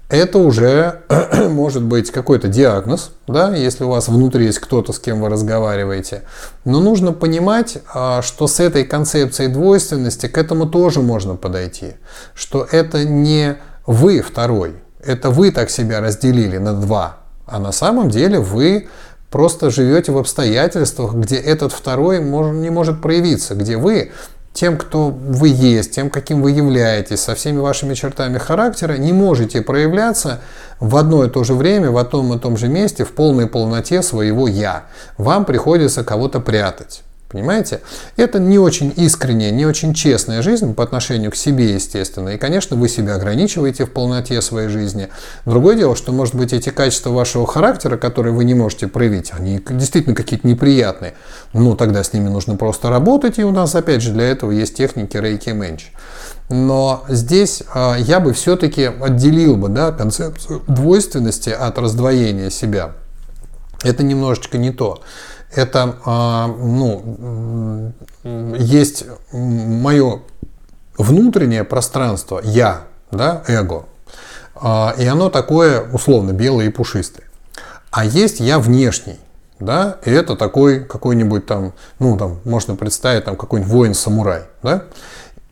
Это уже может быть какой-то диагноз, да, если у вас внутри есть кто-то, с кем вы разговариваете. Но нужно понимать, э, что с этой концепцией двойственности к этому тоже можно подойти. Что это не вы второй, это вы так себя разделили на два, а на самом деле вы просто живете в обстоятельствах, где этот второй не может проявиться, где вы тем, кто вы есть, тем, каким вы являетесь, со всеми вашими чертами характера, не можете проявляться в одно и то же время, в одном и том же месте, в полной полноте своего «я». Вам приходится кого-то прятать. Понимаете? Это не очень искренняя, не очень честная жизнь по отношению к себе, естественно. И, конечно, вы себя ограничиваете в полноте своей жизни. Другое дело, что, может быть, эти качества вашего характера, которые вы не можете проявить, они действительно какие-то неприятные. Ну, тогда с ними нужно просто работать. И у нас, опять же, для этого есть техники рейки менч. Но здесь э, я бы все-таки отделил бы да, концепцию двойственности от раздвоения себя. Это немножечко не то это, а, ну, есть мое внутреннее пространство, я, да, эго, а, и оно такое, условно, белое и пушистое. А есть я внешний, да, и это такой какой-нибудь там, ну, там, можно представить, там, какой-нибудь воин-самурай, да,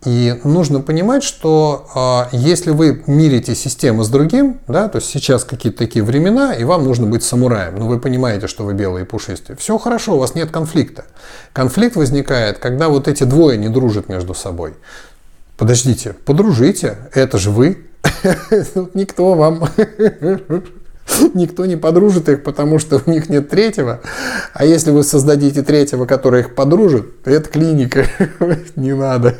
и нужно понимать, что э, если вы мирите систему с другим, да, то есть сейчас какие-то такие времена, и вам нужно быть самураем, но вы понимаете, что вы белые и пушистые, все хорошо, у вас нет конфликта. Конфликт возникает, когда вот эти двое не дружат между собой. Подождите, подружите, это же вы. Никто вам Никто не подружит их, потому что у них нет третьего. А если вы создадите третьего, который их подружит, то это клиника. Не надо.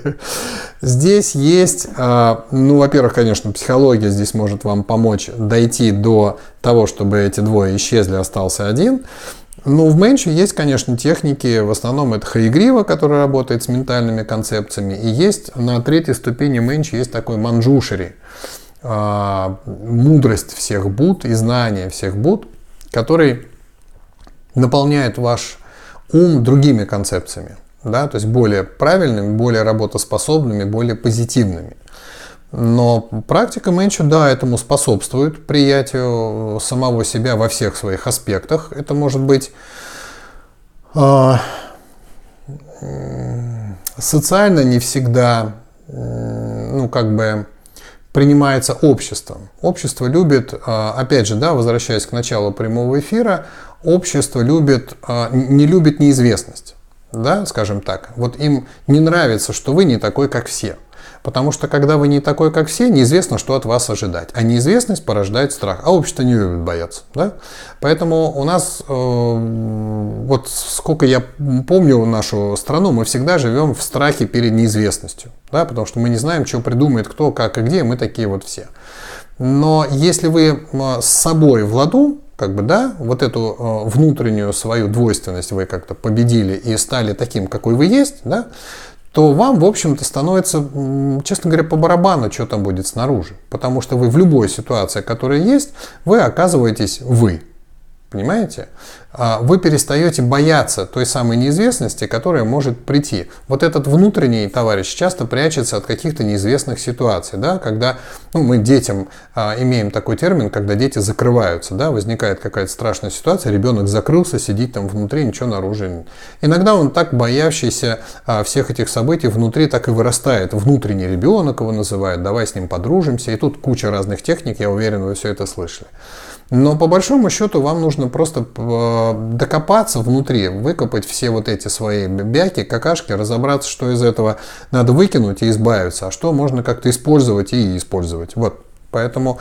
Здесь есть, а, ну, во-первых, конечно, психология здесь может вам помочь дойти до того, чтобы эти двое исчезли, остался один. Ну, в Менче есть, конечно, техники, в основном это Хаигрива, который работает с ментальными концепциями, и есть на третьей ступени Менчи есть такой манджушери – мудрость всех Буд и знание всех Буд, который наполняет ваш ум другими концепциями, да, то есть более правильными, более работоспособными, более позитивными. Но практика Мэнчу, да, этому способствует приятию самого себя во всех своих аспектах. Это может быть э, социально не всегда, ну, как бы принимается обществом. Общество любит, а, опять же, да, возвращаясь к началу прямого эфира, общество любит, а, не любит неизвестность, да, скажем так. Вот им не нравится, что вы не такой, как все. Потому что когда вы не такой, как все, неизвестно, что от вас ожидать. А неизвестность порождает страх. А общество не любит бояться. Да? Поэтому у нас, э, вот сколько я помню нашу страну, мы всегда живем в страхе перед неизвестностью. Да? Потому что мы не знаем, что придумает кто, как и где, мы такие вот все. Но если вы с собой в ладу, как бы, да, вот эту э, внутреннюю свою двойственность вы как-то победили и стали таким, какой вы есть, да, то вам, в общем-то, становится, честно говоря, по барабану, что там будет снаружи. Потому что вы в любой ситуации, которая есть, вы оказываетесь вы. Понимаете? А, вы перестаете бояться той самой неизвестности, которая может прийти. Вот этот внутренний товарищ часто прячется от каких-то неизвестных ситуаций, да, когда ну, мы детям а, имеем такой термин, когда дети закрываются, да, возникает какая-то страшная ситуация, ребенок закрылся, сидит там внутри, ничего наружу. Иногда он так боящийся а, всех этих событий внутри так и вырастает. Внутренний ребенок его называют, давай с ним подружимся, и тут куча разных техник, я уверен, вы все это слышали. Но по большому счету вам нужно просто э, докопаться внутри, выкопать все вот эти свои бяки, какашки, разобраться, что из этого надо выкинуть и избавиться, а что можно как-то использовать и использовать. Вот. Поэтому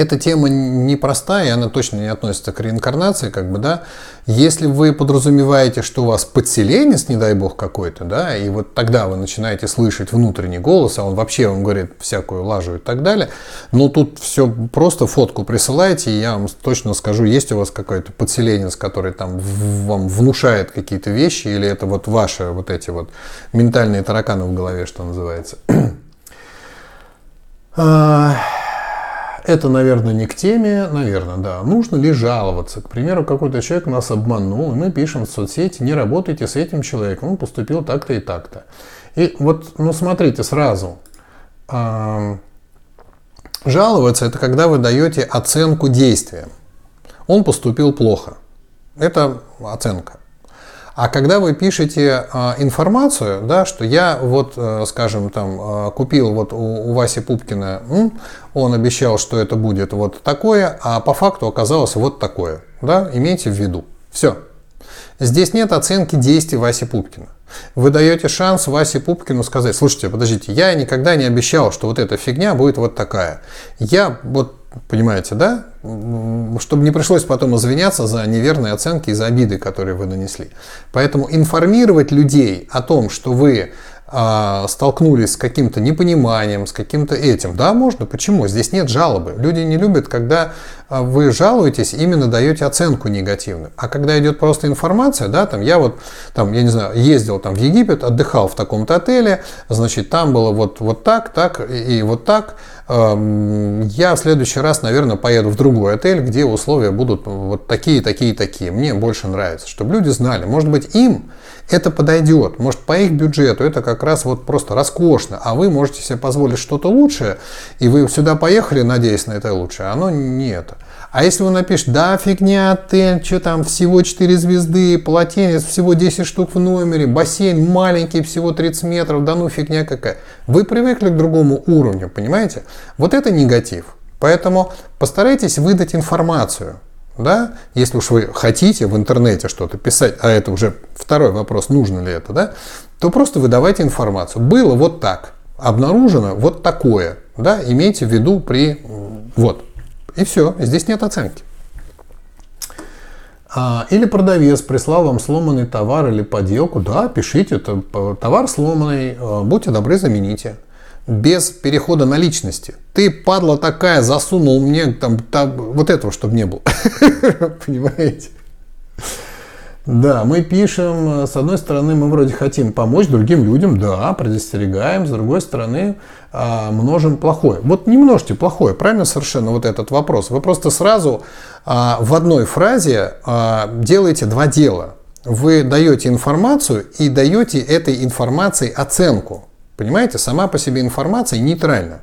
эта тема непростая, и она точно не относится к реинкарнации, как бы, да. Если вы подразумеваете, что у вас подселенец, не дай бог какой-то, да, и вот тогда вы начинаете слышать внутренний голос, а он вообще вам говорит всякую лажу и так далее, но тут все просто фотку присылайте, и я вам точно скажу, есть у вас какой-то подселенец, который там вам внушает какие-то вещи, или это вот ваши вот эти вот ментальные тараканы в голове, что называется. А, это, наверное, не к теме, наверное, да. Нужно ли жаловаться? К примеру, какой-то человек нас обманул, и мы пишем в соцсети, не работайте с этим человеком, он поступил так-то и так-то. И вот, ну, смотрите сразу. Жаловаться – это когда вы даете оценку действиям. Он поступил плохо. Это оценка. А когда вы пишете э, информацию, да, что я вот, э, скажем, там э, купил вот у, у Васи Пупкина, он обещал, что это будет вот такое, а по факту оказалось вот такое, да, имейте в виду. Все. Здесь нет оценки действий Васи Пупкина. Вы даете шанс Васе Пупкину сказать, слушайте, подождите, я никогда не обещал, что вот эта фигня будет вот такая. Я вот Понимаете, да? Чтобы не пришлось потом извиняться за неверные оценки и за обиды, которые вы нанесли. Поэтому информировать людей о том, что вы а, столкнулись с каким-то непониманием, с каким-то этим. Да, можно. Почему? Здесь нет жалобы. Люди не любят, когда а, вы жалуетесь, именно даете оценку негативную. А когда идет просто информация, да, там я вот, там, я не знаю, ездил там в Египет, отдыхал в таком-то отеле, значит, там было вот, вот так, так и, и вот так. Я в следующий раз, наверное, поеду в другой отель, где условия будут вот такие, такие, такие. Мне больше нравится, чтобы люди знали. Может быть, им это подойдет. Может, по их бюджету это как раз вот просто роскошно, а вы можете себе позволить что-то лучшее, и вы сюда поехали, надеясь на это лучшее, а оно не это. А если вы напишете, да, фигня, отель, что там, всего 4 звезды, полотенец, всего 10 штук в номере, бассейн маленький, всего 30 метров, да ну фигня какая. Вы привыкли к другому уровню, понимаете? Вот это негатив. Поэтому постарайтесь выдать информацию да, если уж вы хотите в интернете что-то писать, а это уже второй вопрос, нужно ли это, да, то просто выдавайте информацию. Было вот так, обнаружено вот такое, да, имейте в виду при вот. И все, здесь нет оценки. А, или продавец прислал вам сломанный товар или поделку, да, пишите, это товар сломанный, а, будьте добры, замените без перехода на личности. Ты, падла такая, засунул мне там, там вот этого, чтобы не было. Понимаете? Да, мы пишем, с одной стороны, мы вроде хотим помочь другим людям, да, предостерегаем, с другой стороны, а, множим плохое. Вот не множьте плохое, правильно совершенно вот этот вопрос. Вы просто сразу а, в одной фразе а, делаете два дела. Вы даете информацию и даете этой информации оценку. Понимаете, сама по себе информация нейтральна.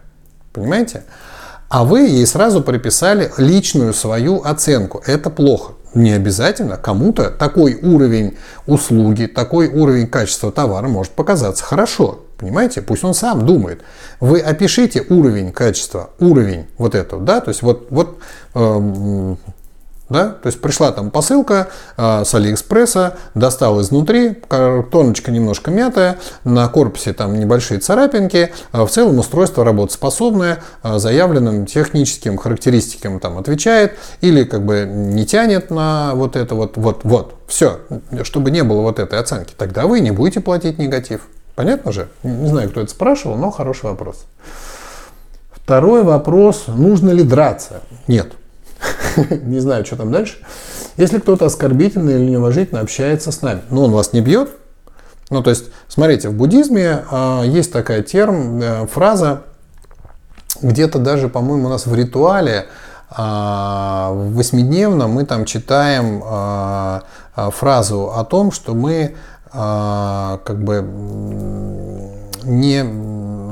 Понимаете? А вы ей сразу приписали личную свою оценку. Это плохо. Не обязательно кому-то такой уровень услуги, такой уровень качества товара может показаться хорошо. Понимаете? Пусть он сам думает. Вы опишите уровень качества, уровень вот этого, да, то есть вот, вот э, да? То есть пришла там посылка э, с Алиэкспресса, достал изнутри, картоночка немножко мятая, на корпусе там небольшие царапинки, э, в целом устройство работоспособное, э, заявленным техническим характеристикам там отвечает, или как бы не тянет на вот это вот, вот, вот, все, чтобы не было вот этой оценки, тогда вы не будете платить негатив. Понятно же? Не знаю, кто это спрашивал, но хороший вопрос. Второй вопрос, нужно ли драться? Нет. не знаю, что там дальше. Если кто-то оскорбительно или неуважительно общается с нами, но он вас не бьет, ну, то есть, смотрите, в буддизме э, есть такая терм, э, фраза, где-то даже, по-моему, у нас в ритуале э, в восьмидневном мы там читаем э, фразу о том, что мы э, как бы не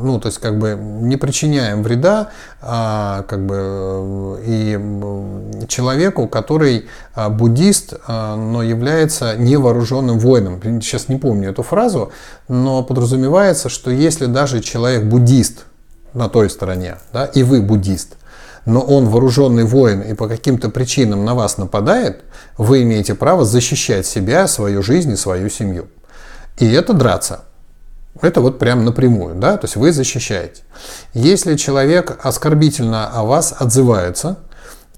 ну, то есть как бы не причиняем вреда а, как бы э, и человеку, который а, буддист, а, но является невооруженным воином. Сейчас не помню эту фразу, но подразумевается, что если даже человек буддист на той стороне, да, и вы буддист, но он вооруженный воин и по каким-то причинам на вас нападает, вы имеете право защищать себя, свою жизнь и свою семью. И это драться. Это вот прям напрямую, да, то есть вы защищаете. Если человек оскорбительно о вас отзывается,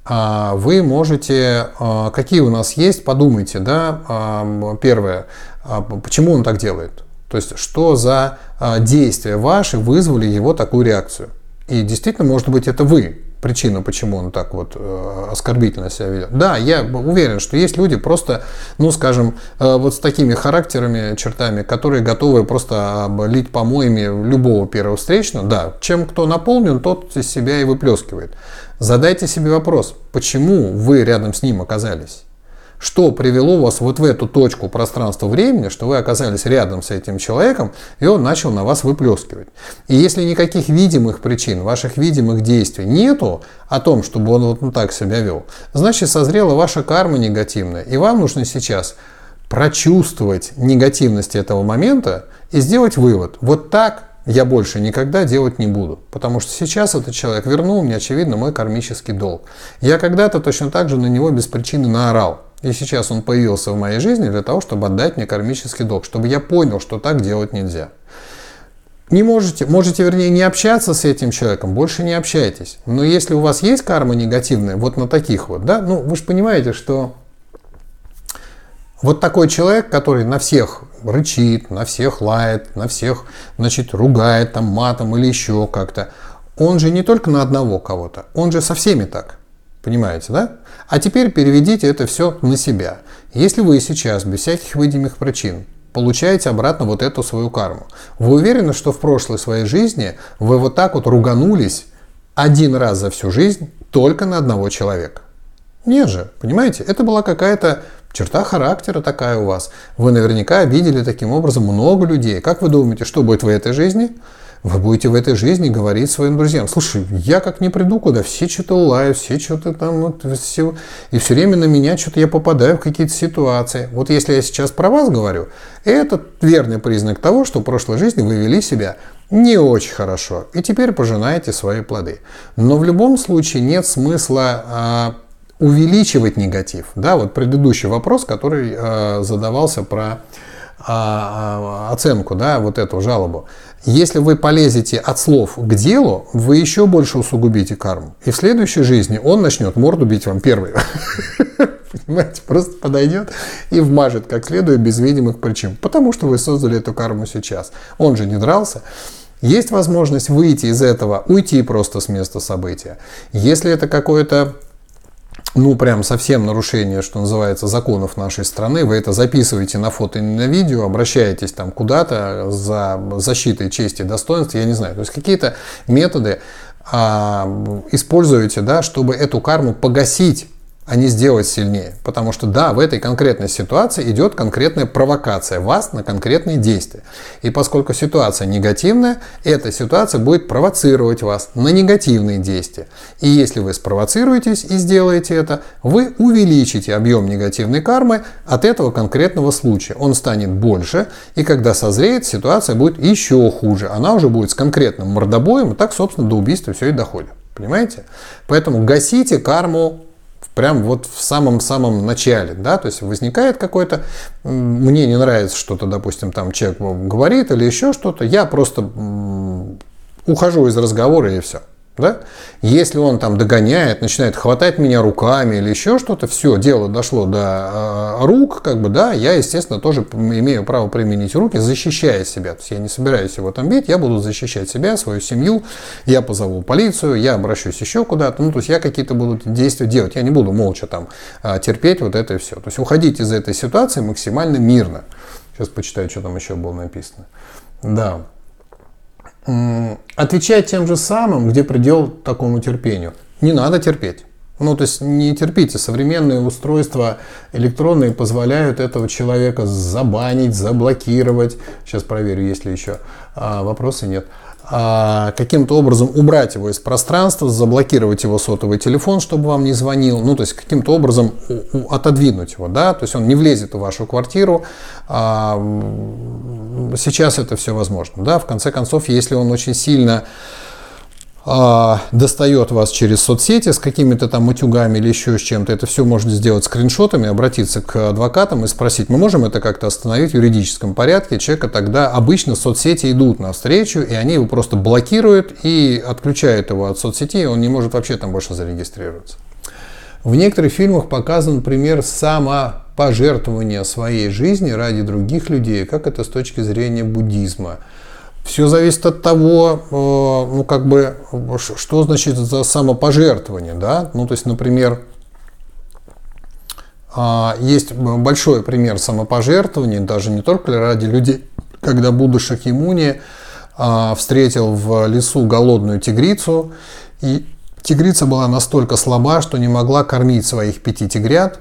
а, вы можете, а, какие у нас есть, подумайте, да, а, первое, почему он так делает. То есть, что за действия ваши вызвали его такую реакцию. И действительно, может быть, это вы причина, почему он так вот э, оскорбительно себя ведет. Да, я уверен, что есть люди просто, ну, скажем, э, вот с такими характерами, чертами, которые готовы просто облить помоями любого первого встречного. Да, чем кто наполнен, тот из себя и выплескивает. Задайте себе вопрос, почему вы рядом с ним оказались? Что привело вас вот в эту точку пространства-времени, что вы оказались рядом с этим человеком, и он начал на вас выплескивать. И если никаких видимых причин, ваших видимых действий нету о том, чтобы он вот так себя вел, значит созрела ваша карма негативная. И вам нужно сейчас прочувствовать негативность этого момента и сделать вывод. Вот так я больше никогда делать не буду. Потому что сейчас этот человек вернул мне, очевидно, мой кармический долг. Я когда-то точно так же на него без причины наорал. И сейчас он появился в моей жизни для того, чтобы отдать мне кармический долг, чтобы я понял, что так делать нельзя. Не можете, можете, вернее, не общаться с этим человеком, больше не общайтесь. Но если у вас есть карма негативная, вот на таких вот, да, ну вы же понимаете, что вот такой человек, который на всех рычит, на всех лает, на всех, значит, ругает там матом или еще как-то, он же не только на одного кого-то, он же со всеми так. Понимаете, да? А теперь переведите это все на себя. Если вы сейчас без всяких видимых причин получаете обратно вот эту свою карму, вы уверены, что в прошлой своей жизни вы вот так вот руганулись один раз за всю жизнь только на одного человека? Нет же, понимаете? Это была какая-то черта характера такая у вас. Вы наверняка обидели таким образом много людей. Как вы думаете, что будет в этой жизни? Вы будете в этой жизни говорить своим друзьям, слушай, я как не приду куда, все что-то лают, все что-то там, вот, все, и все время на меня что-то я попадаю в какие-то ситуации. Вот если я сейчас про вас говорю, это верный признак того, что в прошлой жизни вы вели себя не очень хорошо, и теперь пожинаете свои плоды. Но в любом случае нет смысла а, увеличивать негатив. Да, вот предыдущий вопрос, который а, задавался про а, а, оценку, да, вот эту жалобу. Если вы полезете от слов к делу, вы еще больше усугубите карму. И в следующей жизни он начнет морду бить вам первый. Понимаете, просто подойдет и вмажет как следует без видимых причин. Потому что вы создали эту карму сейчас. Он же не дрался. Есть возможность выйти из этого, уйти просто с места события. Если это какое-то ну, прям совсем нарушение, что называется, законов нашей страны, вы это записываете на фото и на видео, обращаетесь там куда-то за защитой чести и достоинства, я не знаю. То есть какие-то методы а, используете, да, чтобы эту карму погасить а не сделать сильнее. Потому что да, в этой конкретной ситуации идет конкретная провокация вас на конкретные действия. И поскольку ситуация негативная, эта ситуация будет провоцировать вас на негативные действия. И если вы спровоцируетесь и сделаете это, вы увеличите объем негативной кармы от этого конкретного случая. Он станет больше, и когда созреет, ситуация будет еще хуже. Она уже будет с конкретным мордобоем, и так, собственно, до убийства все и доходит. Понимаете? Поэтому гасите карму прям вот в самом-самом начале, да, то есть возникает какой-то, мне не нравится что-то, допустим, там человек говорит или еще что-то, я просто ухожу из разговора и все. Да? Если он там догоняет, начинает хватать меня руками или еще что-то, все, дело дошло до э, рук, как бы, да, я, естественно, тоже имею право применить руки, защищая себя. То есть я не собираюсь его там бить, я буду защищать себя, свою семью, я позову полицию, я обращусь еще куда-то, ну, то есть я какие-то буду действия делать, я не буду молча там э, терпеть вот это и все. То есть уходить из этой ситуации максимально мирно. Сейчас почитаю, что там еще было написано. Да отвечать тем же самым, где предел такому терпению. Не надо терпеть. Ну, то есть не терпите. Современные устройства электронные позволяют этого человека забанить, заблокировать. Сейчас проверю, есть ли еще а, вопросы. Нет. А, каким-то образом убрать его из пространства, заблокировать его сотовый телефон, чтобы вам не звонил, ну, то есть каким-то образом отодвинуть его, да, то есть он не влезет в вашу квартиру. А, сейчас это все возможно, да, в конце концов, если он очень сильно а, достает вас через соцсети с какими-то там утюгами или еще с чем-то, это все можно сделать скриншотами, обратиться к адвокатам и спросить, мы можем это как-то остановить в юридическом порядке, человека тогда обычно соцсети идут навстречу, и они его просто блокируют и отключают его от соцсети, он не может вообще там больше зарегистрироваться. В некоторых фильмах показан пример самопожертвования своей жизни ради других людей, как это с точки зрения буддизма – все зависит от того, ну, как бы, что значит за самопожертвование, да? Ну, то есть, например, а, есть большой пример самопожертвования, даже не только ради людей, когда Будда Шакьямуни а, встретил в лесу голодную тигрицу, и тигрица была настолько слаба, что не могла кормить своих пяти тигрят,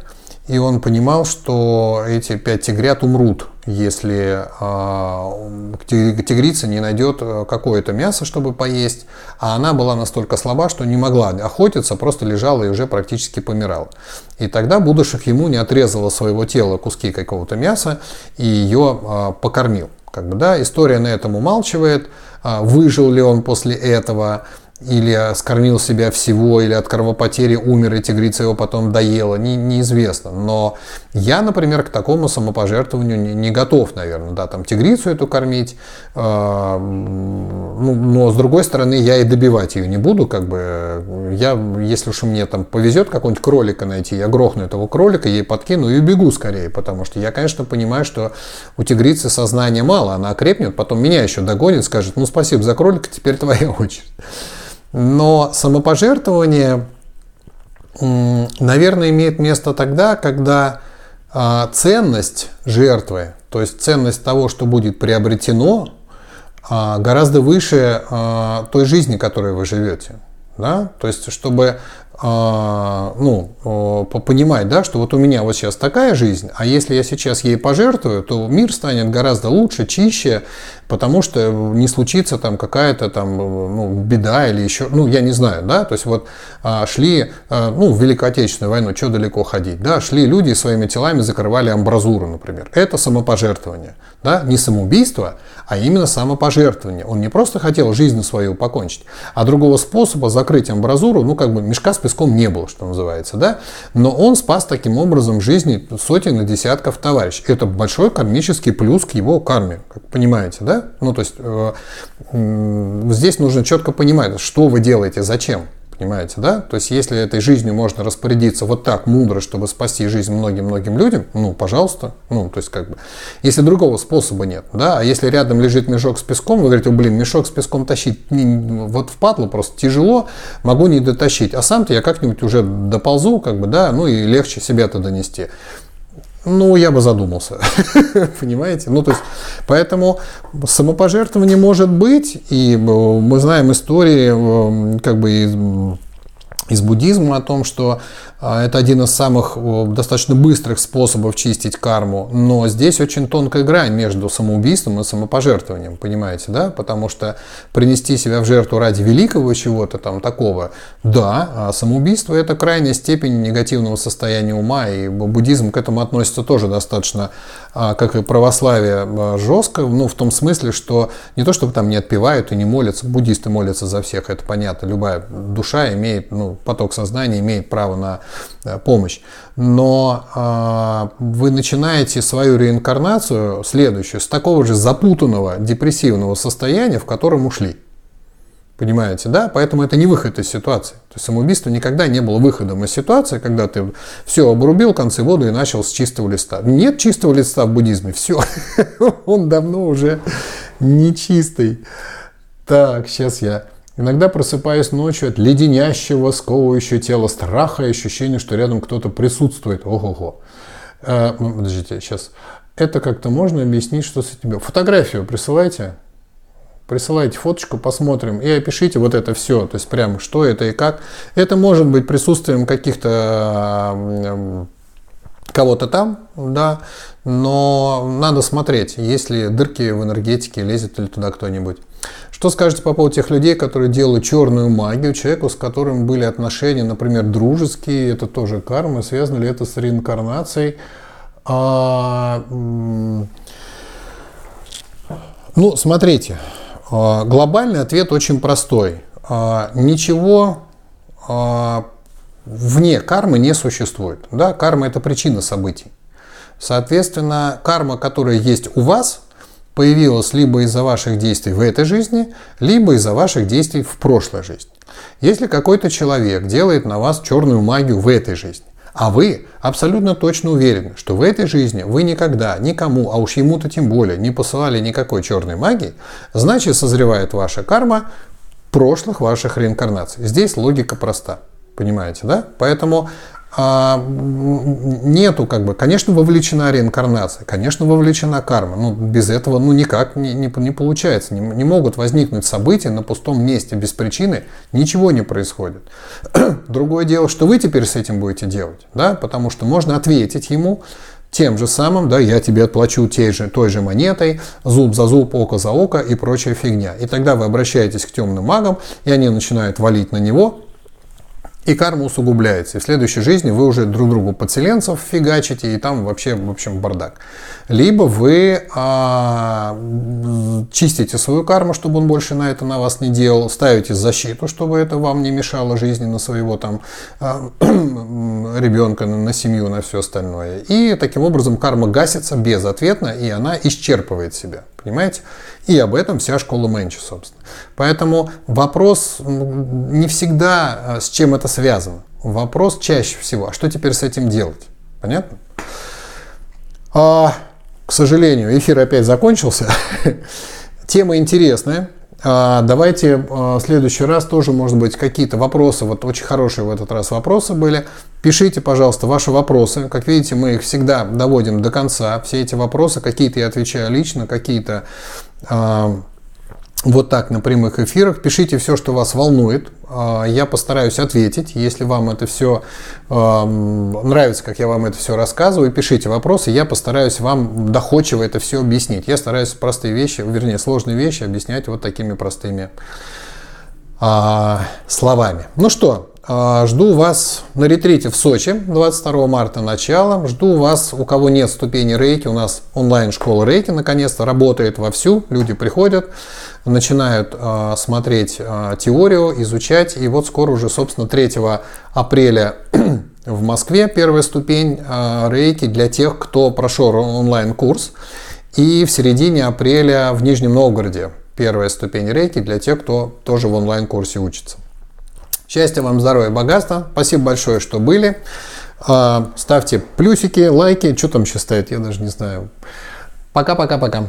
и он понимал, что эти пять тигрят умрут, если э, тигрица не найдет э, какое-то мясо, чтобы поесть. А она была настолько слаба, что не могла охотиться, просто лежала и уже практически помирала. И тогда Будышев ему не отрезала своего тела куски какого-то мяса и ее э, покормил. Как бы, да, история на этом умалчивает. Э, выжил ли он после этого? Или скормил себя всего, или от кровопотери умер, и тигрица его потом доела, не, неизвестно. Но я, например, к такому самопожертвованию не, не готов, наверное, да, там тигрицу эту кормить, э, ну, но с другой стороны, я и добивать ее не буду, как бы, я, если уж мне там повезет какого-нибудь кролика найти, я грохну этого кролика, ей подкину и бегу скорее, потому что я, конечно, понимаю, что у тигрицы сознания мало, она окрепнет, потом меня еще догонит, скажет, ну, спасибо за кролика, теперь твоя очередь. Но самопожертвование, наверное, имеет место тогда, когда а, ценность жертвы, то есть ценность того, что будет приобретено, а, гораздо выше а, той жизни, которой вы живете. Да? То есть, чтобы ну, понимать, да, что вот у меня вот сейчас такая жизнь, а если я сейчас ей пожертвую, то мир станет гораздо лучше, чище, потому что не случится там какая-то там ну, беда или еще, ну, я не знаю, да, то есть вот а, шли, а, ну, в Великую Отечественную войну, что далеко ходить, да, шли люди своими телами закрывали амбразуру, например. Это самопожертвование, да, не самоубийство, а именно самопожертвование. Он не просто хотел жизнь свою покончить, а другого способа закрыть амбразуру, ну, как бы мешка с песком не было, что называется, да, но он спас таким образом жизни сотен и десятков товарищей. Это большой кармический плюс к его карме, как понимаете, да? Ну, то есть э, здесь нужно четко понимать, что вы делаете, зачем. Понимаете, да? То есть, если этой жизнью можно распорядиться вот так мудро, чтобы спасти жизнь многим-многим людям, ну, пожалуйста. Ну, то есть, как бы, если другого способа нет, да, а если рядом лежит мешок с песком, вы говорите, блин, мешок с песком тащить вот впадло просто тяжело, могу не дотащить, а сам-то я как-нибудь уже доползу, как бы, да, ну и легче себя-то донести. Ну, я бы задумался, понимаете? Ну, то есть, поэтому самопожертвование может быть, и э, мы знаем истории, э, как бы, из, из буддизма о том, что а, это один из самых достаточно быстрых способов чистить карму, но здесь очень тонкая грань между самоубийством и самопожертвованием, понимаете, да? Потому что принести себя в жертву ради великого чего-то там такого, да, а самоубийство это крайняя степень негативного состояния ума, и буддизм к этому относится тоже достаточно, как и православие, жестко, ну, в том смысле, что не то, чтобы там не отпевают и не молятся, буддисты молятся за всех, это понятно, любая душа имеет, ну, поток сознания имеет право на Э, помощь. Но э, вы начинаете свою реинкарнацию, следующую, с такого же запутанного депрессивного состояния, в котором ушли. Понимаете, да? Поэтому это не выход из ситуации. То есть самоубийство никогда не было выходом из ситуации, когда ты все обрубил концы воду и начал с чистого листа. Нет чистого листа в буддизме, все. Он давно уже не чистый. Так, сейчас я Иногда просыпаюсь ночью от леденящего, сковывающего тела страха и ощущения, что рядом кто-то присутствует. Ого-го. Э, подождите, сейчас. Это как-то можно объяснить, что с этим... Фотографию присылайте. Присылайте фоточку, посмотрим. И опишите вот это все. То есть прям что это и как. Это может быть присутствием каких-то кого-то там, да, но надо смотреть, есть ли дырки в энергетике, лезет ли туда кто-нибудь. Что скажете по поводу тех людей, которые делают черную магию, человеку, с которым были отношения, например, дружеские, это тоже карма, связано ли это с реинкарнацией? А, ну, смотрите, глобальный ответ очень простой. А, ничего а, вне кармы не существует. Да? Карма – это причина событий. Соответственно, карма, которая есть у вас, появилась либо из-за ваших действий в этой жизни, либо из-за ваших действий в прошлой жизни. Если какой-то человек делает на вас черную магию в этой жизни, а вы абсолютно точно уверены, что в этой жизни вы никогда никому, а уж ему-то тем более, не посылали никакой черной магии, значит созревает ваша карма прошлых ваших реинкарнаций. Здесь логика проста. Понимаете, да? Поэтому нету как бы, конечно, вовлечена реинкарнация, конечно, вовлечена карма, но без этого ну никак не, не, не получается, не, не могут возникнуть события на пустом месте без причины, ничего не происходит. Другое дело, что вы теперь с этим будете делать, да, потому что можно ответить ему, тем же самым, да, я тебе отплачу той же, той же монетой, зуб за зуб, око за око и прочая фигня. И тогда вы обращаетесь к темным магам, и они начинают валить на него, и карма усугубляется. И в следующей жизни вы уже друг другу подселенцев фигачите, и там вообще, в общем, бардак. Либо вы а, чистите свою карму, чтобы он больше на это на вас не делал, ставите защиту, чтобы это вам не мешало жизни на своего там а, ребенка, на семью, на все остальное. И таким образом карма гасится безответно, и она исчерпывает себя. Понимаете? И об этом вся школа Мэнчи, собственно. Поэтому вопрос не всегда а, с чем это связано. Вопрос чаще всего, а что теперь с этим делать? Понятно? А, к сожалению, эфир опять закончился. Тема интересная. А, давайте а, в следующий раз тоже, может быть, какие-то вопросы, вот очень хорошие в этот раз вопросы были. Пишите, пожалуйста, ваши вопросы. Как видите, мы их всегда доводим до конца. Все эти вопросы, какие-то я отвечаю лично, какие-то а, вот так на прямых эфирах. Пишите все, что вас волнует. А, я постараюсь ответить. Если вам это все нравится, как я вам это все рассказываю, пишите вопросы. Я постараюсь вам доходчиво это все объяснить. Я стараюсь простые вещи, вернее, сложные вещи объяснять вот такими простыми а, словами. Ну что, жду вас на ретрите в Сочи 22 марта начало. Жду вас, у кого нет ступени рейки, у нас онлайн-школа рейки наконец-то работает вовсю. Люди приходят, начинают э, смотреть э, теорию, изучать. И вот скоро уже, собственно, 3 апреля в Москве первая ступень рейки для тех, кто прошел онлайн-курс. И в середине апреля в Нижнем Новгороде первая ступень рейки для тех, кто тоже в онлайн-курсе учится. Счастья вам, здоровья, богатства. Спасибо большое, что были. А, ставьте плюсики, лайки. Что там сейчас стоит, я даже не знаю. Пока-пока-пока.